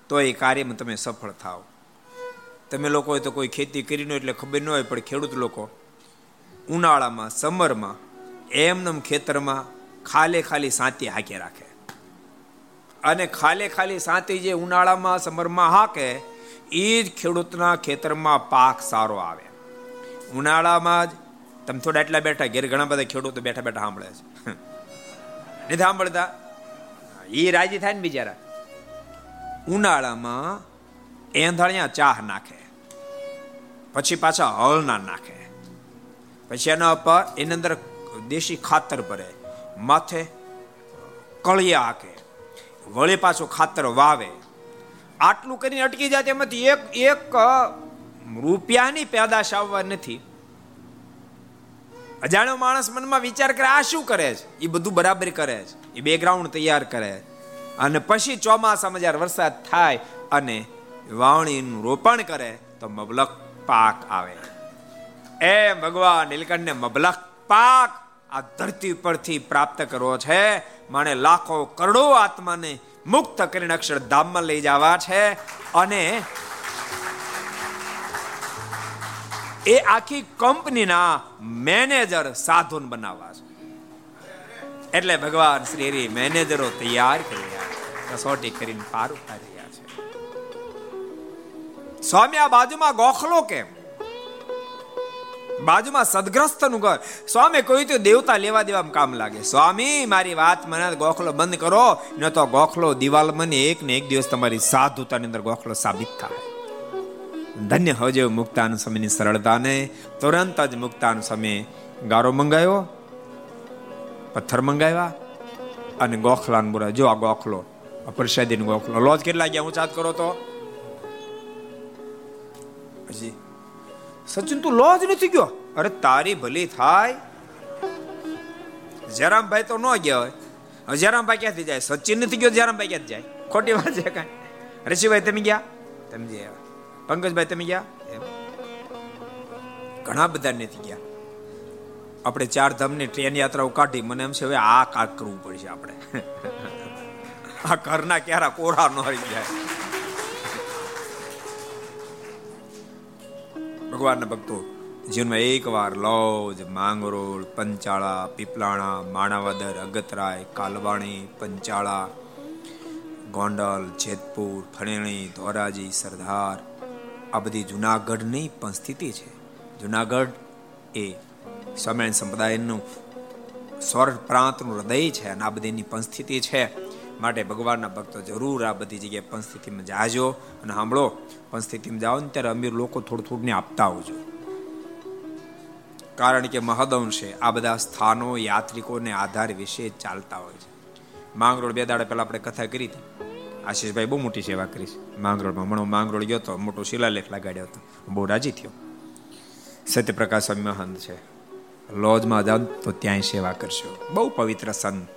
તો એ કાર્યમાં તમે સફળ થાવ તમે લોકો તો કોઈ ખેતી કરી ન એટલે ખબર ન હોય, પણ ખેડૂત લોકો ઉનાળામાં, સમરમાં, એમનેમ ખેતરમાં ખાલે ખાલી સાંતી હાકે રાખે. અને ખાલે ખાલી સાંતી જે ઉનાળામાં, સમરમાં હાકે એ જ ખેડૂતના ખેતરમાં પાક સારો આવે. ઉનાળામાં જ, તમે થોડા એટલા બેઠા, ઘેર ઘણા બધા ખેડૂતો બેઠા બેઠા સાંભળે છે. નથી સાંભળતા? એ રાજી થાય ને બિચારા. ઉનાળામાં એંધાણિયા ચાહ નાખે. પછી પાછા હળના નાખે. પછી એના ઉપર, એની અંદર દેશી ખાતર ભરે. માથે કળિયા હાકે વળી પાછું ખાતર વાવે. આટલું કરીને અટકી જાય તેમાંથી એક એક રૂપિયાની પેદાશ આવવા નથી. અજાણ્યો માણસ મનમાં વિચાર કરે, આ શું કરે છે? એ બધું બરાબર કરે છે. એ બેકગ્રાઉન્ડ તૈયાર કરે અને પછી ચોમાસામાં જ્યારે વરસાદ થાય અને વાવણીનું રોપણ કરે, તો મબલક પાક આવે. એ ભગવાન નીલકંઠને મબલક પાક આ ધરતી પરથી પ્રાપ્ત કરવો છે. માણે લાખો કરોડો આત્માને મુક્ત કરીને અક્ષરધામમાં લઈ જવા છે. અને એ આખી કંપનીના મેનેજર સાધુન બનાવવા છે. એટલે ભગવાન શ્રી હરિ મેનેજરો તૈયાર કરી રહ્યા છે. કસોટી કરીને પાર ઉતારી રહ્યા છે. સ્વામી, આ બાજુમાં ગોખલો કેમ? બાજુમાં સદગ્રસ્તનું ઘર. સ્વામી કોઈ તો દેવતા લેવા દેવામાં કામ લાગે. સ્વામી, મારી વાત મને ગોખલો બંધ કરો. ન તો ગોખલો દિવાલ મને એક ને એક દિવસ તમારી સાધુતાની અંદર ગોખલો સાબિત થાય. ધન્ય હજે મુક્તાન સમયની સરળતાને. તુરંત જ મુક્તાન સમય ગારો મંગાવ્યો, પથ્થર મંગાવ્યા અને ગોખલાન બોલા જો આ ગોખલો પ્રસાદીનો ગોખલો. લોજ કેટલા ગયા? હું ચાત કરો તો. હજી સચિન, તું લો જ નથી ગયો? અરે, તારી ભલી થાય. જયરામભાઈ તો ન ગયા હોય. જયરામભાઈ ક્યાંથી જાય? સચિન નથી ગયો જયરામભાઈ ક્યાંથી જાય? ખોટી વાત છે કાંઈ. ઋષિભાઈ, તમે ગયા? તમે ગયા પંકજભાઈ, તમે ગયા? ઘણા બધા નથી ગયા. આપણે ચાર ધામની ટ્રેન યાત્રાઓ કાઢી. મને એમ છે, હવે આ કાક કરવું પડશે આપણે. આ ઘરના ક્યારા કોરા ન રહી જાય. ભગવાનના ભક્તો, જીવનમાં એકવાર લોજ, માંગરોળ, પંચાળા, પીપલાણા, માણાવદર, અગતરાય, કાલવાણી, પંચાળા, ગોંડલ, જેતપુર, ફણેણી, ધોરાજી, સરદાર, આ બધી જુનાગઢની પણ સ્થિતિ છે. જુનાગઢ એ સ્વામિનારાયણ સંપ્રદાયનું સ્વર પ્રાંતનું હૃદય છે અને આ બધીની પણ સ્થિતિ છે. માટે ભગવાનના ભક્તો જરૂર આ બધી જગ્યાએ પંચસ્થિતિમાં જાજો અને સાંભળો પંચસ્થિતિમાં જાઓ ને ત્યારે અમીર લોકો થોડું થોડું ને આપતા આવજો. કારણ કે મહદઅંશે આ બધા સ્થાનો યાત્રિકોને આધાર વિશે ચાલતા હોય છે. માંગરોળ બે દાડા પહેલા આપણે કથા કરી હતી. આશીષભાઈ બહુ મોટી સેવા કરી છે. માંગરોળમાં મણો માંગરોળ ગયો તો મોટો શિલાલેખ લગાડ્યો હતો. બહુ રાજી થયો. સત્યપ્રકાશ સ્વામી મહંત છે. લોજમાં જાઓ તો ત્યાંય સેવા કરશો. બહુ પવિત્ર સંત.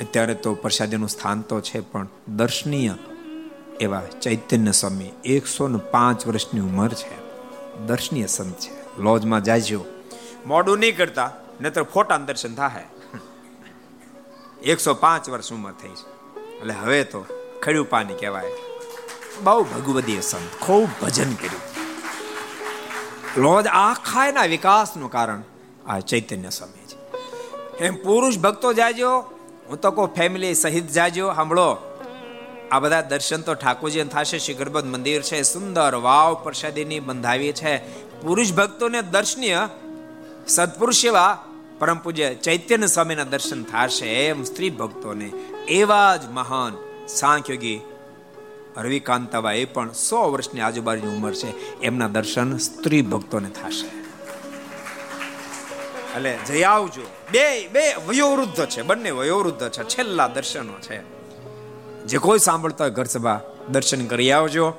અત્યારે તો પ્રસાદીનું સ્થાન તો છે, પણ દર્શનીય એવા ચૈતન્ય સ્વામી એકસો ને પાંચ વર્ષની ઉંમર છે. દર્શનીય સંત છે. લોજમાં જાજો. મોડું નહીં કરતા, નહીતર ફોટા દર્શન થાય એકસો પાંચ વર્ષ ઉંમર થઈ છે. એટલે હવે તો ખડ્યું પાણી કહેવાય. બહુ ભગવદીય સંત, ખૂબ ભજન કર્યું. લોજ આખા એના વિકાસનું કારણ આ ચૈતન્ય સ્વામી છે. એમ પુરુષ ભક્તો જાજો હું તો કહું ફેમિલી સહિત જાજો, સાંભળો. આ બધા દર્શન તો ઠાકોરજી થશે ગણપત મંદિર છે, સુંદર વાવ પ્રસાદીની બંધાવી છે. પુરુષ ભક્તોને દર્શનીય સત્પુરુષ એવા પરમ પૂજ્ય ચૈતન્ય સ્વામીના દર્શન થશે એમ સ્ત્રી ભક્તોને. એવા જ મહાન સાંખ્યોગી રવિકાંતાબા એ પણ સો વર્ષની આજુબાજુની ઉંમર છે. એમના દર્શન સ્ત્રી ભક્તોને થશે. એટલે જઈ આવજો. બે બે વયોવૃદ્ધ છે, બંને વયોવૃદ્ધ છે, છેલ્લા દર્શનો છે. જે કોઈ સાંભળતા હોય ઘર સભા દર્શન કરી આવજો.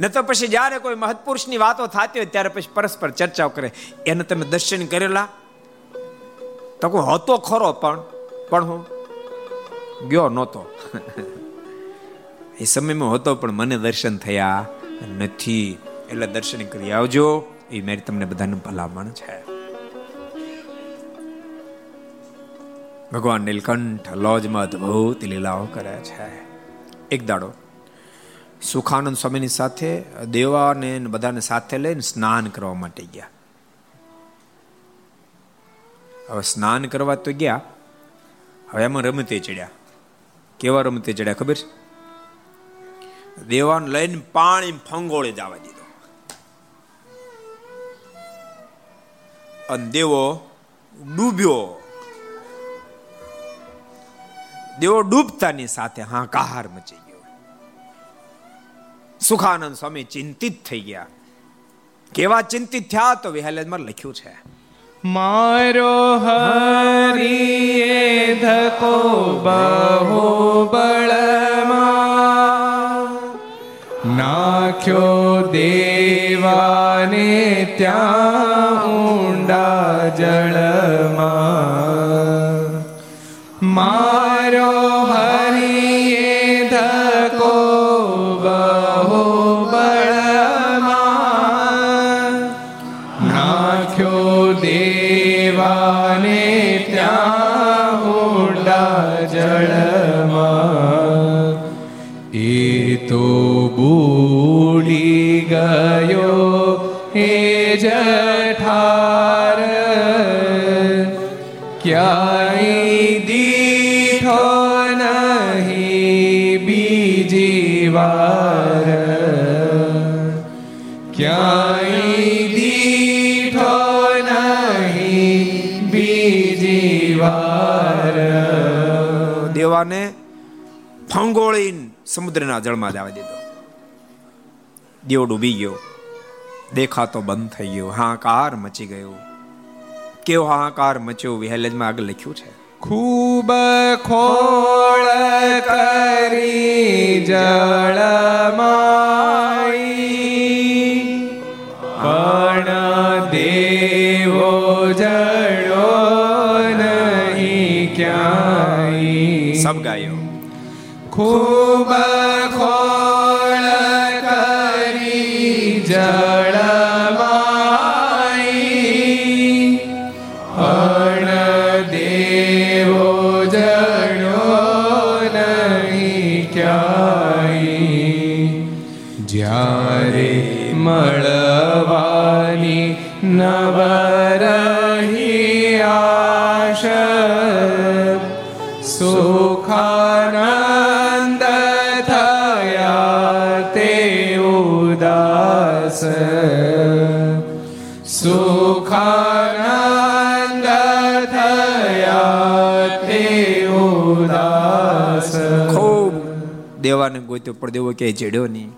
ન તો પછી જ્યારે કોઈ મહત્પુરુષની વાતો થતી હોય ત્યારે પછી પરસ્પર ચર્ચાઓ કરે. એને તમે દર્શન કરેલા? તો કોઈ હતો ખરો પણ પણ હું ગયો નહોતો. એ સમયમાં હતો પણ મને દર્શન થયા નથી. એટલે દર્શન કરી આવજો. એ મારી તમને બધાને ભલામણ છે. ભગવાન નીલકંઠ લોજમાં અદભુત લીલાઓ કરે છે. એક દાડો. સુખાનંદ સ્વામીની સાથે, દેવાને બધાને સાથે લઈને સ્નાન કરવા માટે ગયા. હવે સ્નાન કરવા તો ગયા, હવે એમાં રમતે ચડ્યા. કેવા રમતે ચડ્યા ખબર છે? દેવાન લઈને પાણી ફંગોળે જવા દીધો. અને દેવો ડૂબ્યો. દેવો ડૂબતાની સાથે હાહાકાર મચી ગયો. સુખાનંદ સ્વામી ચિંતિત થઈ ગયા. કેવા ચિંતિત થયા તો વિહાલેજમાં લખ્યું છે, મારો હરિએ ધકો બહુ નાખ્યો દેવાને ત્યાં ઊંડા જળમાં મારો હરિયે ધકો બહુ બળમાં નાખ્યો દેવાને ત્યાં ઊંડા જળમાં. એ તો બૂડી ગયો વાર ક્યાંય દીઠો નહીં બીજી વાર દેવાને ફંગોળીને સમુદ્રના જળમાં જવા દીધો દેવ ડૂબી ગયો દેખાતો બંધ થઈ ગયો હાહાકાર મચી ગયો કેવો હાહાકાર મચ્યો વિહેલેજમાં આગળ લખ્યું છે ખૂબ ખોળ કરી જળમાઈ પણ દેવો જડો નહીં ક્યાંય. સબ ગાયો. ખૂબ દેવાને ગોત્યો, પણ દેવો કે ચડ્યો નહીં.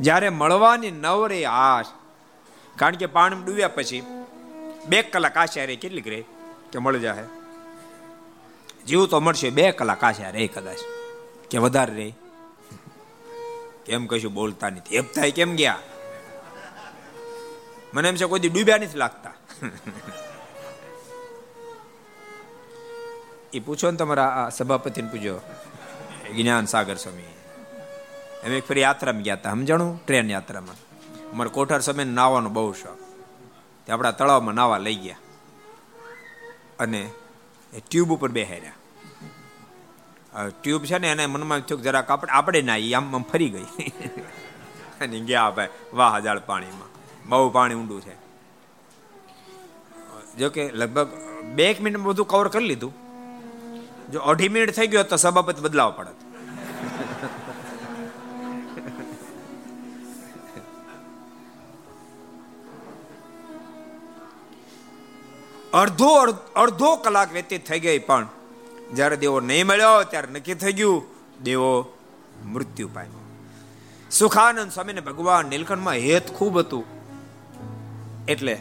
જ્યારે મળવાની નવરે આશ, કારણ કે પાણી ડૂબ્યા પછી બે કલાક રે કેટલીક રે કે મળી જાય જીવ તો મળશે, બે કલાક રે કદાચ, કે વધારે રે કેમ કશું બોલતા નથી? એમ થાય કેમ ગયા? મને એમ છે કોઈ ડૂબ્યા નથી લાગતા. એ પૂછો ને તમારા સભાપતિને પૂછો, જ્ઞાન સાગર સ્વામી એક ફરી યાત્રામાં ગયા હતા. સમજાણું? ટ્રેન યાત્રામાં. અમારે કોઠાર સમય નાવાનો બહુ શોખ. તે આપણા તળાવમાં નાવા લઈ ગયા. અને એ ટ્યુબ ઉપર બેહાર્યા. ટ્યુબ છે ને, એને મનમાં થયું જરાક આપણે આપણે ના આમ આમ ફરી ગઈ. અને ગયા ભાઈ, વાહ હજાર પાણીમાં. બહુ પાણી ઊંડું છે. જો કે લગભગ બે એક મિનિટમાં બધું કવર કરી લીધું. જો અઢી મિનિટ થઈ ગયો તો સભાપતિ બદલાવ પડત. અડધો અડધો કલાક વ્યતીત થઈ ગઈ, પણ જ્યારે દેવો નહીં મળ્યો ત્યારે નક્કી થઈ ગયું, દેવો મૃત્યુ પામ્યો. સુખાનંદ સ્વામીને ભગવાન નીલકંઠમાં હેત ખૂબ હતું. એટલે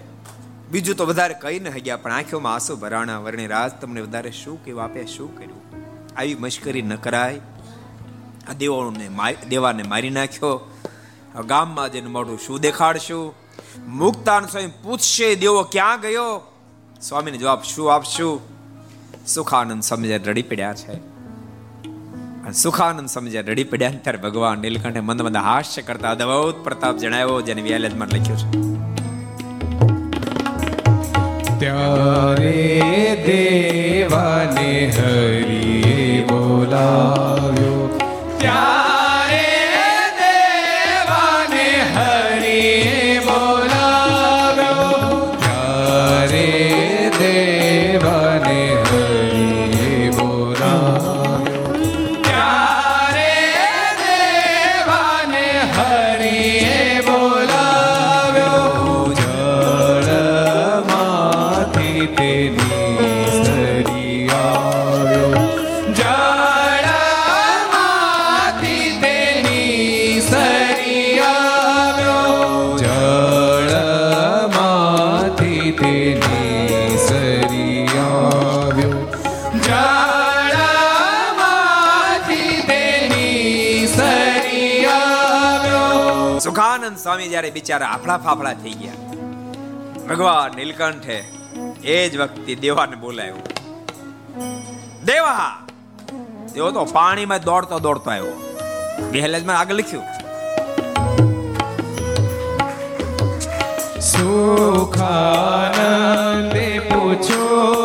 બીજું તો વધારે કહી ન ગયા પણ આંખોમાં આંસુ ભરાણા, વર્ણિ રાજ તમને વધારે શું કેવું આપે શું કર્યું? આવી મશ્કરી ન કરાય. આ દેવોને દેવાને મારી નાખ્યો. ગામમાં જઈને મોઢું શું દેખાડશું? મુક્તાન સ્વયં પૂછશે, દેવો ક્યાં ગયો? સ્વામીને જવાબ, શું આપશું સુખાનંદ સમજે રડી પડ્યા છે. સુખાનંદ સમજે રડી પડ્યા ત્યારે ભગવાન નીલકંઠે મંદ મંદ હાસ્ય કરતા અદભુત પ્રતાપ જણાવ્યો, જેને વ્યાલેજમાં લખ્યું છે. ત્યારે દેવાને હરિએ બોલાવ્યો. ત્યારે જ્યારે બિચારા આફળા ફાફડા થઈ ગયા. ભગવાન નીલકંઠે એ જ વખતે દેવાને બોલાયો દેવા! તેઓ તો પાણીમાં દોડતો દોડતો આવ્યો. બેહલેજમાં આગળ લખ્યું. સુખાનંદે પૂછો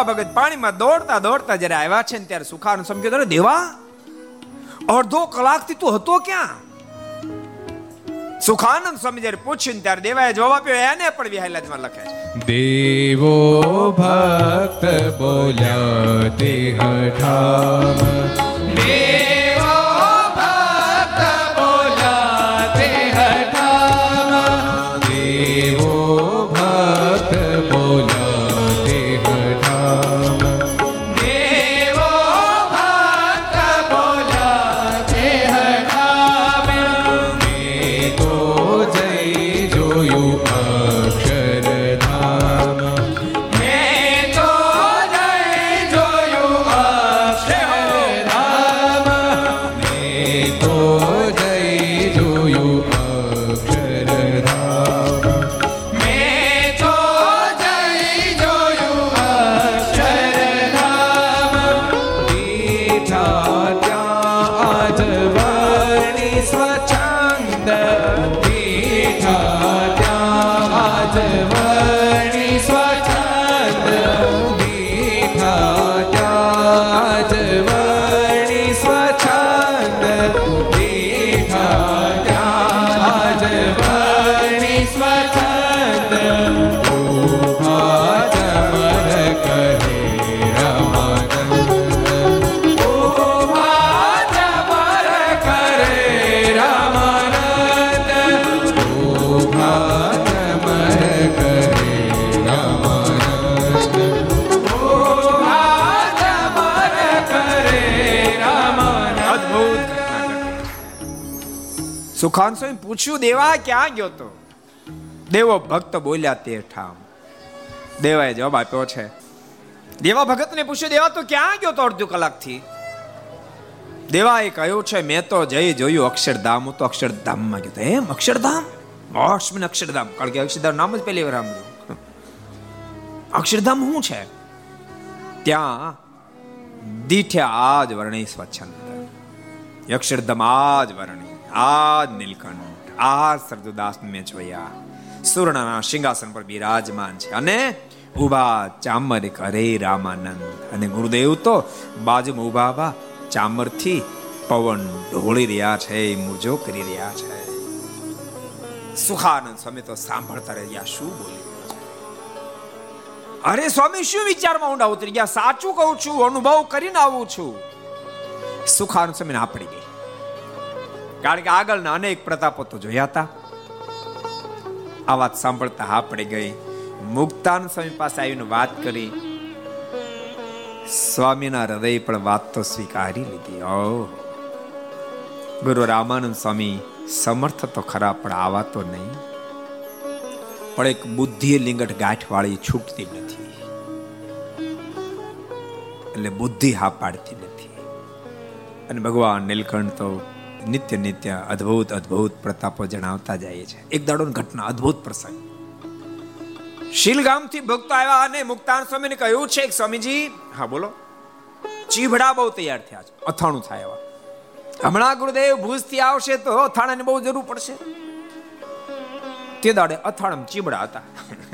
દેવા ભગત પાણીમાં દોડતા દોડતા જ્યારે આવ્યા છે ને ત્યારે સુખાનું સમજ્યો અરે દેવા અડધો કલાકથી તું હતો ક્યાં? સુખાનંદ સ્વામી જયારે પૂછ્યું ત્યારે દેવાએ જવાબ આપ્યો એને પણ વિહાયલાજમાં લખે છે. દેવો ભક્ત બોલ્યા તે હઠામ સુખાન સ્વામી પૂછ્યું, દેવા, ક્યાં ગયો તો? દેવો ભક્ત બોલ્યા, તે ઠામ. દેવાએ જવાબ આપ્યો છે, દેવા ભગતને પૂછ્યું, દેવા, તો ક્યાં ગયો તો અડધો કલાકથી? દેવાએ કહ્યું છે, મેં તો જઈ જોયું અક્ષરધામ, હું તો અક્ષરધામમાં ગયો એમ, અક્ષરધામ? મોક્ષ અક્ષરધામ, કારણ કે અક્ષરધામ નામ જ પહેલી વાર સાંભળ્યું. અક્ષરધામ શું છે? ત્યાં દીઠ્યા આજ વર્ણી સ્વચ્છંદ અક્ષરધામ આજ વર્ણી આજ નીલકંઠ, આ સરદાસ મેં જોયા સુવર્ણના સિંહાસન પર બિરાજમાન છે. અને ઊભા ચામર કરે રામાનંદ. અને ગુરુદેવ તો બાજુમાં ઊભા ઊભા ચામરથી પવન ઢોળી રહ્યા છે, મૂજો કરી રહ્યા છે. સુખાનંદ સ્વામી તો સાંભળતા રહ્યા, શું બોલ્યું અરે સ્વામી, શું વિચારમાં ઊંડા ઉતરી ગયા સાચું કહું છું, અનુભવ કરીને આવું છું. સુખાનંદ સ્વામી ના પડી ગઈ કારણ કે આગળના અનેક પ્રતાપો તો જોયા હતા. આ વાત સાંભળતા હા પડી ગઈ. મુક્તાન સ્વામી પાસે આવીને વાત કરી. સ્વામીના હૃદય પણ વાત તો સ્વીકારી લીધી. ઓ ગુરુ રામાનંદ સ્વામી સમર્થ તો ખરા, પણ આવા તો નહીં. પણ એક બુદ્ધિ લિંગટ ગાંઠ વાળી છૂટતી નથી. એટલે બુદ્ધિ હા પાડતી નથી. અને ભગવાન નીલકંઠ તો નિત્ય નિત્ય અદ્ભુત અદ્ભુત પ્રતાપો જણાવતા જાય છે. એક દાડો ઘટના, અદ્ભુત પ્રસંગ. શીલગામથી ભક્તો આવ્યા અને મુક્તાન સ્વામીને કહ્યું, છે સ્વામીજી. હા, બોલો. ચીભડા બહુ તૈયાર થયા છે. અથાણું થાય એવા. હમણાં ગુરુદેવ ભૂજથી આવશે તો અથાણાની બહુ જરૂર પડશે. તે દાડે અથાણમ ચીબડા હતા.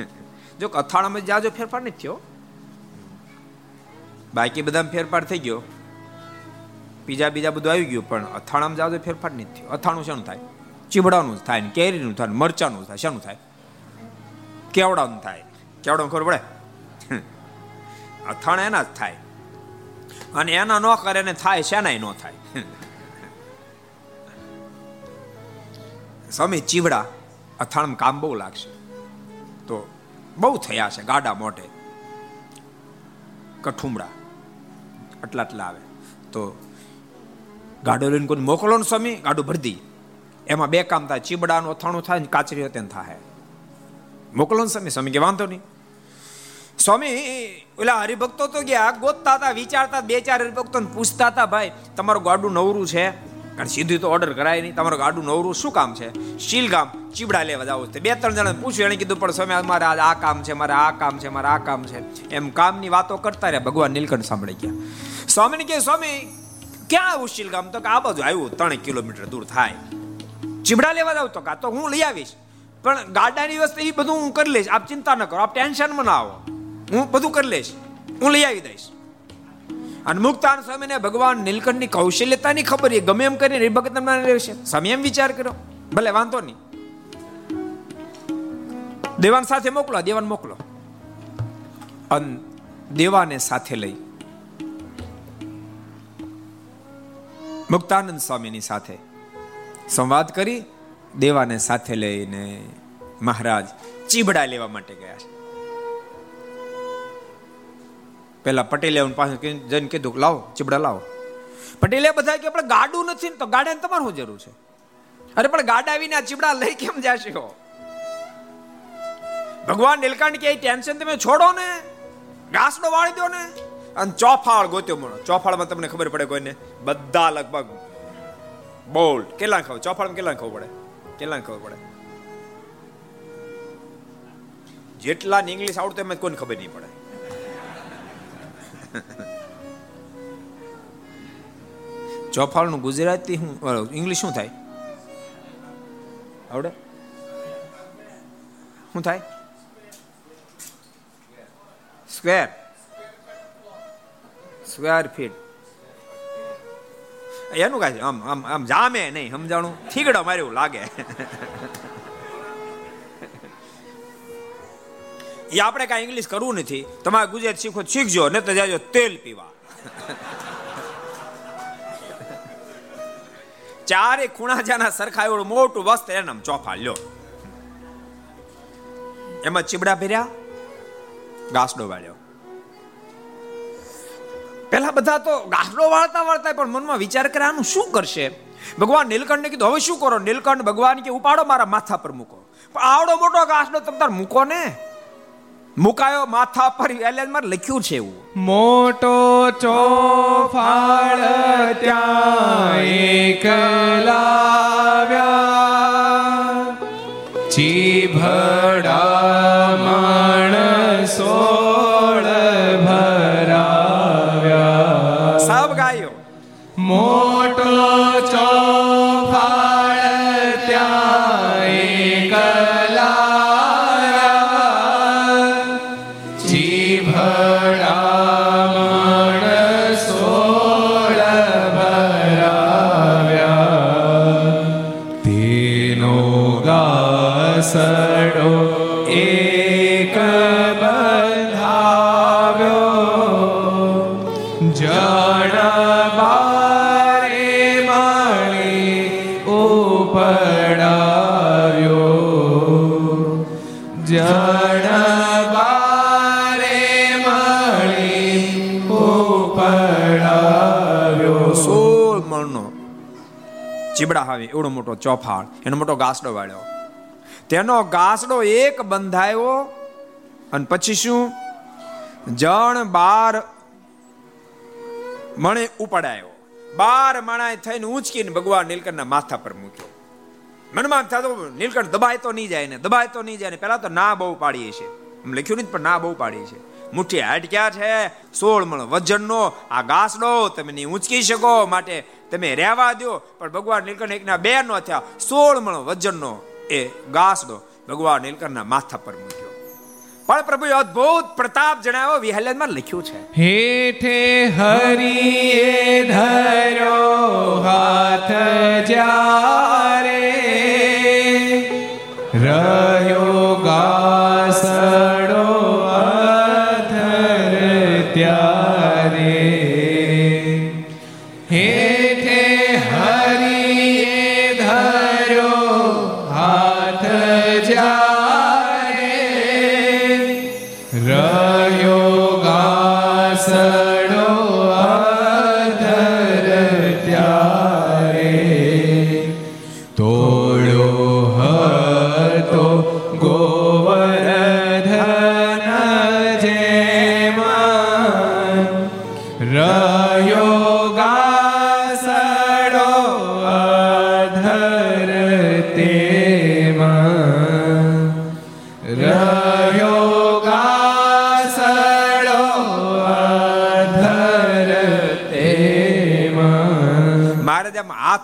જો અથાણામાં જાજો ફેરફાર નથી થયો. બાકી બધામાં ફેરફાર થઈ ગયો. બીજા બીજા બધું આવી ગયું, પણ અથાણામાં તો ફેરફાર નથી થયો. અથાણું શેનું થાય? ચીબડાનું થાય ને કેરીનું થાય ને મરચાનું થાય, શેનું થાય? કેવડાનું થાય? કેવડો ખબર પડે? અથાણ એના જ થાય. અને એના ન કરે ને થાય, શેનાય ન થાય? સ્વામી ચીવડા અથાણમાં કામ બહુ લાગશે. તો બહુ થયા છે, ગાડા મોટે કઠુમડા આટલા આટલા આવે. તો ગાડો લઈને કોઈ મોકલો ને સ્વામી, ગાડું દઈ એમાં બે કામ થાય, ચીબડાનું અથાણું થાય ને કાચરી તેમ થાય. મોકલો ને સ્વામી સ્વામી કે વાંધો નહીં. સ્વામી, ઓલા હરિભક્તો તો ગયા, ગોતતા હતા, વિચારતા, બે ચાર હરિભક્તો પૂછતા હતા, ભાઈ, તમારું ગાડું નવરું છે? કારણ સીધું તો ઓર્ડર કરાય નહીં. તમારું ગાડું નવરું શું કામ છે? શીલગામ ચીબડા લેવા જાવ બે ત્રણ જણા પૂછ્યું એને કીધું, પણ સ્વામી મારે આ કામ છે, મારે આ કામ છે, મારે આ કામ છે. એમ કામની વાતો કરતા રહ્યા, ભગવાન નીલકંઠ સાંભળી ગયા. સ્વામીને કે સ્વામી ક્યાં ઉશીલ ગામ તો કે આ બાજુ આવ્યું ત્રણ કિલોમીટર દૂર થાય. ચીબડા લેવા જાવ તો કા તો હું લઈ આવીશ. પણ ગાડાની વસ્તુ એ બધું હું કરી લઈશ. આપ ચિંતા ન કરો, આપ ટેન્શનમાં ના આવો. હું બધું કરી લઈશ. હું લઈ આવી દઈશ. અને મુક્તાન સ્વામીને ભગવાન નીલકંઠની કૌશલ્યતાની ખબર એ ગમે એમ કરીને ભગત રહેશે સ્વામી એમ વિચાર કર્યો, ભલે વાંધો નહીં. દેવાન સાથે મોકલો દેવાન મોકલો. અને દેવાને સાથે લઈ. મુક્તાનંદ સ્વામીની સાથે સંવાદ કરી દેવાને સાથે લઈને મહારાજ ચીબડા લેવા માટે ગયા છે. પેલા પટેલે પાસે જઈને કીધું, લાવો, ચીબડા લાવો. પટેલે બધા કે આપણે ગાડું નથી ને તો ગાડાને તમારું જરૂર છે. અરે, પણ ગાડા વિના ચીબડા લઈ કેમ જાશો ભગવાન નીલકંઠ કે ટેન્શન તમે છોડો ને ઘાસડો વાળી દો ને. અને ચોફાળ ગોત્યો મળો ચોફાળમાં તમને ખબર પડે કોઈને? બધા લગભગ બોલ કેટલા ખબર? ચોફાળમાં કેટલા ખબર પડે? કેટલા ખબર પડે? જેટલા ઇંગ્લિશ આવડતું એમાં કોઈને ખબર નહીં પડે. ચોફાળનું ગુજરાતી શું? ઇંગ્લિશ શું થાય? આવડે? શું થાય? સ્ક્વેર સ્ક્વેર ફીટ એનું કાંઈ આમ આમ આમ જામે નહીં, સમજાણું? થીગડો માર્યું લાગે. એ આપણે કાંઈ ઇંગ્લિશ કરવું નથી. તમારે ગુજરાત શીખો શીખજો ને તો જાજો તેલ પીવા. ચારે ખૂણા જાના સરખા એવું મોટું વસ્ત્ર એના ચોફા લ્યો. એમાં ચીબડા ભર્યા ગાસડો વાળ્યો. પેલા બધા તો ગાસડો વાળતા વાળતા પણ મનમાં વિચાર કરે આનું શું કરશે? ભગવાન નીલકંઠને કીધું, હવે શું કરો? નીલકંઠ ભગવાન કે ઉપાડો મારા માથા પર મૂકો. પણ આવડો મોટો ગાસડો તમે તાર મૂકો ને. મુકાયો માથા પર એલેનમાં લખ્યું છે એવું. મોટો ચોફાળ ત્યાં એકલાવ્યા ચીભડા ચીબડા હાવી, એવડો મોટો ચોફાળ, એનો મોટો ગાસડો વાળ્યો. તેનો ગાસડો એક બંધાયો અને પછી શું? જણ બાર મણે ઉપડાયો. બાર માણાએ થઈને ઊંચકીને ભગવાન નીલકંઠના માથા પર મૂક્યો. મનમાં થતો નીલકંઠ દબાય તો નહીં જાય ને, દબાય તો નહીં જાય ને પેલા તો ના બહુ પાડીએ છે લખ્યું નહીં પણ ના બહુ પાડીએ છે મુઠ્ઠી હાટ ક્યાં છે? સોળ મણ વજનનો આ ગાસડો, તમે નહીં ઊંચકી શકો, માટે તમે રહેવા દો. પણ ભગવાન નીલકંઠ એકના બે નો થયા. સોળ મણ વજનનો એ ગાસડો ભગવાન નીલકંઠના માથા પર મૂક્યો. પણ પ્રભુ અદ્ભુત પ્રતાપ જણાવ્યો. વિહલનમાં લખ્યું છે. હેઠે હરિએ ધર્યો, હાથ જારે રહ્યો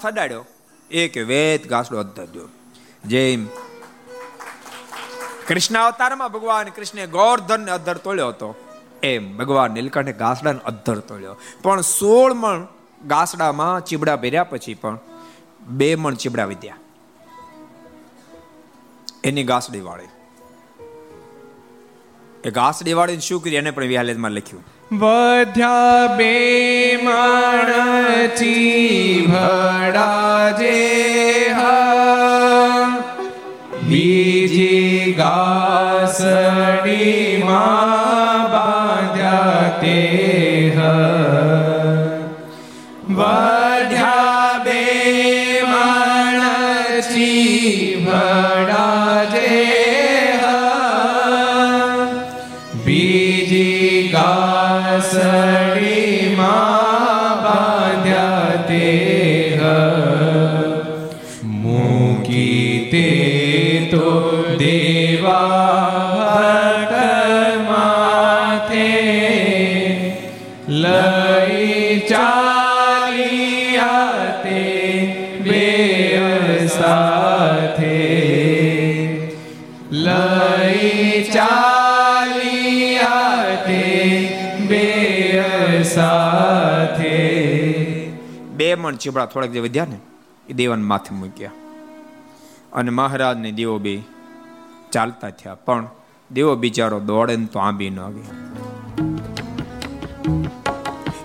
હાથ એક વેત ઘાસડો દો. જેમ કૃષ્ણ અવતારમાં ભગવાન કૃષ્ણે ગોર્ધન અધર તોડ્યો હતો. એમ ભગવાન નીલકંઠે ઘાસડાને અધર તોડ્યો. પણ સોળ મણ ઘાસડામાં ચીબડા ભર્યા પછી પણ બે મણ ચીબડા વિદ્યા એની ઘાસડી વાળી. એ ઘાસડી વાળી શું કર્યું? એને પણ વ્યાલેજમાં લખ્યું. વધ્યા બે માણચી ભડા જે બીજી ગાસડી માં બાંધ્યા સાથે. બે મણ ચીબડા થોડાક જે વધ્યા ને એ દેવાન માથે મૂક્યા. અને મહારાજ ને દેવો બે ચાલતા થયા, પણ દેવો બિચારો દોડે તો આંબી ન આવી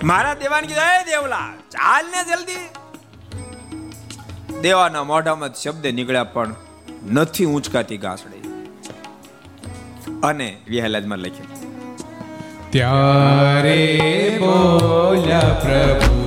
મારા દેવાન કીધું હે દેવલા, ચાલ ને જલ્દી. દેવાના મોઢામાં શબ્દ નીકળ્યા, પણ નથી ઊંચકાતી ગાસડી. અને વિહલાજમાં લખ્યું ત્યારે બોલ્યા પ્રભુ.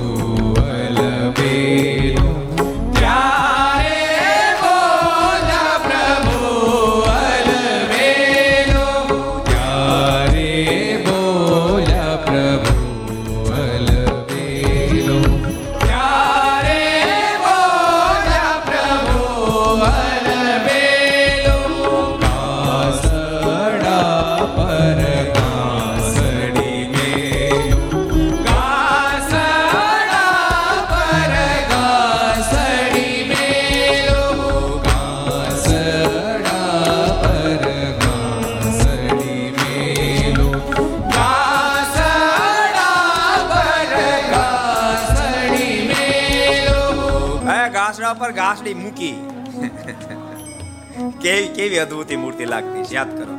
કેવી કેવી અદ્ભુત મૂર્તિ લાગતી યાદ કરો.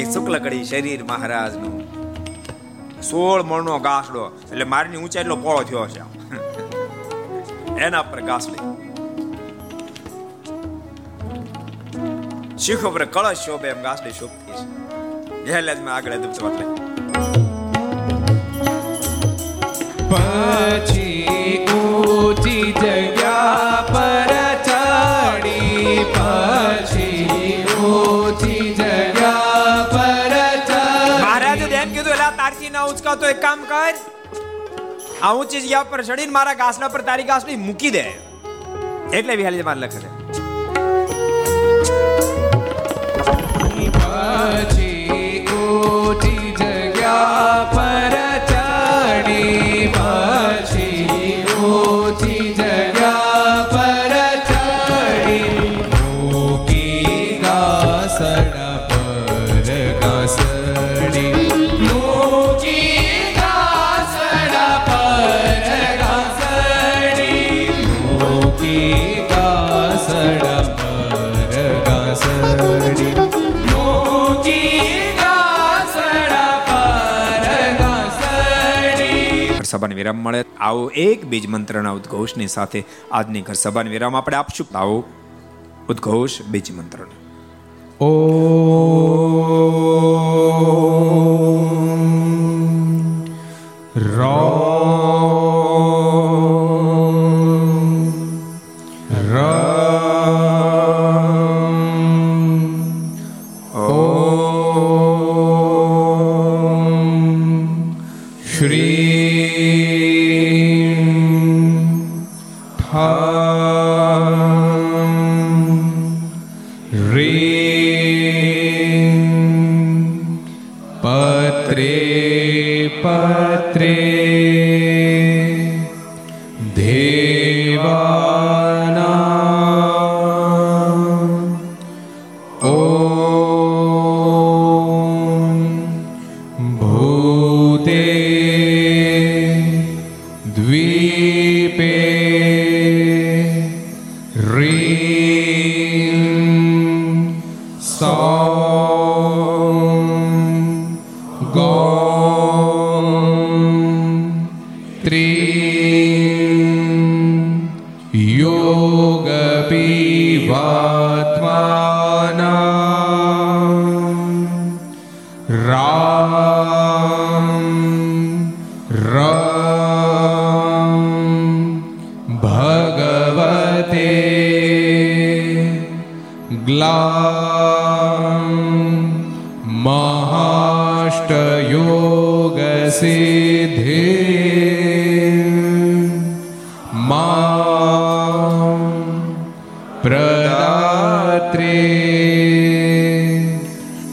એ શુક્લ કડી શરીર મહારાજનું. સોળ મણનો ગાસડો, એટલે મારની ઊંચાઈ એટલો પોળો થયો છે એના પર ઘાસડી શીખો પર કળશ શોભે એમ ગાસડી શોભતી છે. મેં આગળ અદભુત વાત પછી ઊંચી જગ્યા પર એક કામ કર. આ ઊંચી જગ્યા પર ચડીને મારા ઘાસના પર તારી ઘાસડી મૂકી દે. એટલે વિહાલી મારે લખે છે. વિરામ મળે. આવો એક બીજ મંત્રના ઉદ્ઘોષની સાથે આજની ઘર સભાને વિરામ આપણે આપશું. આવો ઉદ્ઘોષ બીજ મંત્ર ઓ રોમ ग्लां महाष्टयोगसिद्धि मा प्रदात्रे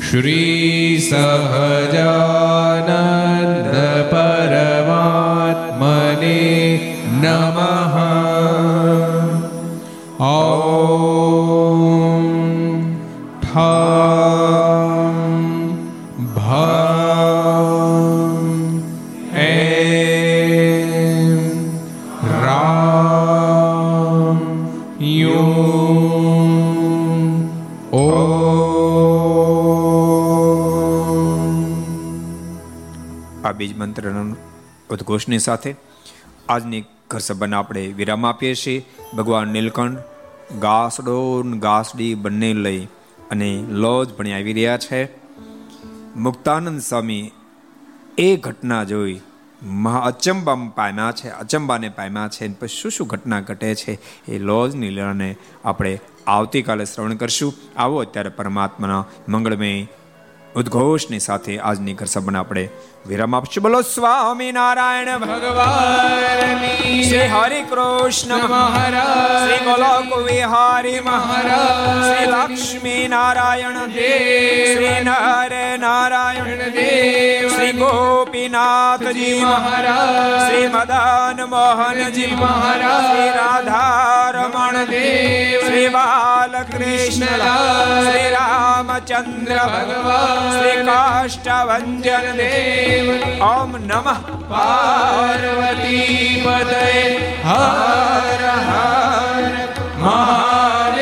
श्रीसहजानन्द બીજ મંત્ર ઉદ્ઘોષની સાથે આજની ઘર સભાને આપણે વિરામ આપીએ છીએ. ભગવાન નીલકંઠ ગાસડો ગાસડી બંને લઈ અને લોજ ભણી આવી રહ્યા છે. મુક્તાનંદ સ્વામી એ ઘટના જોઈ મહા અચંબા પામ્યા છે, અચંબાને પામ્યા છે. પછી શું શું ઘટના ઘટે છે એ લોજની લણને આપણે આવતીકાલે શ્રવણ કરશું. આવો અત્યારે પરમાત્માના મંગળમય ઉદ્ઘોષની સાથે આજની ઘર સભાને આપણે વિરામ આપશું બોલો સ્વામી નારાયણ ભગવાન શ્રી હરિ કૃષ્ણ મહારાજ શ્રી ગોલોક વિહારી મહારાજ શ્રી લક્ષ્મી નારાયણ દેવ શ્રી નર નારાયણ દેવ શ્રી ગોપીનાથજી મહારાજ શ્રી મદન મોહનજી મહારાજ શ્રી રાધારમણ દેવ શ્રી બાલકૃષ્ણ શ્રી રામચંદ્ર ભગવાન શ્રી કાષ્ટભંજન દેવ ઓમ નમઃ પાર્વતી પદય હર હર મહા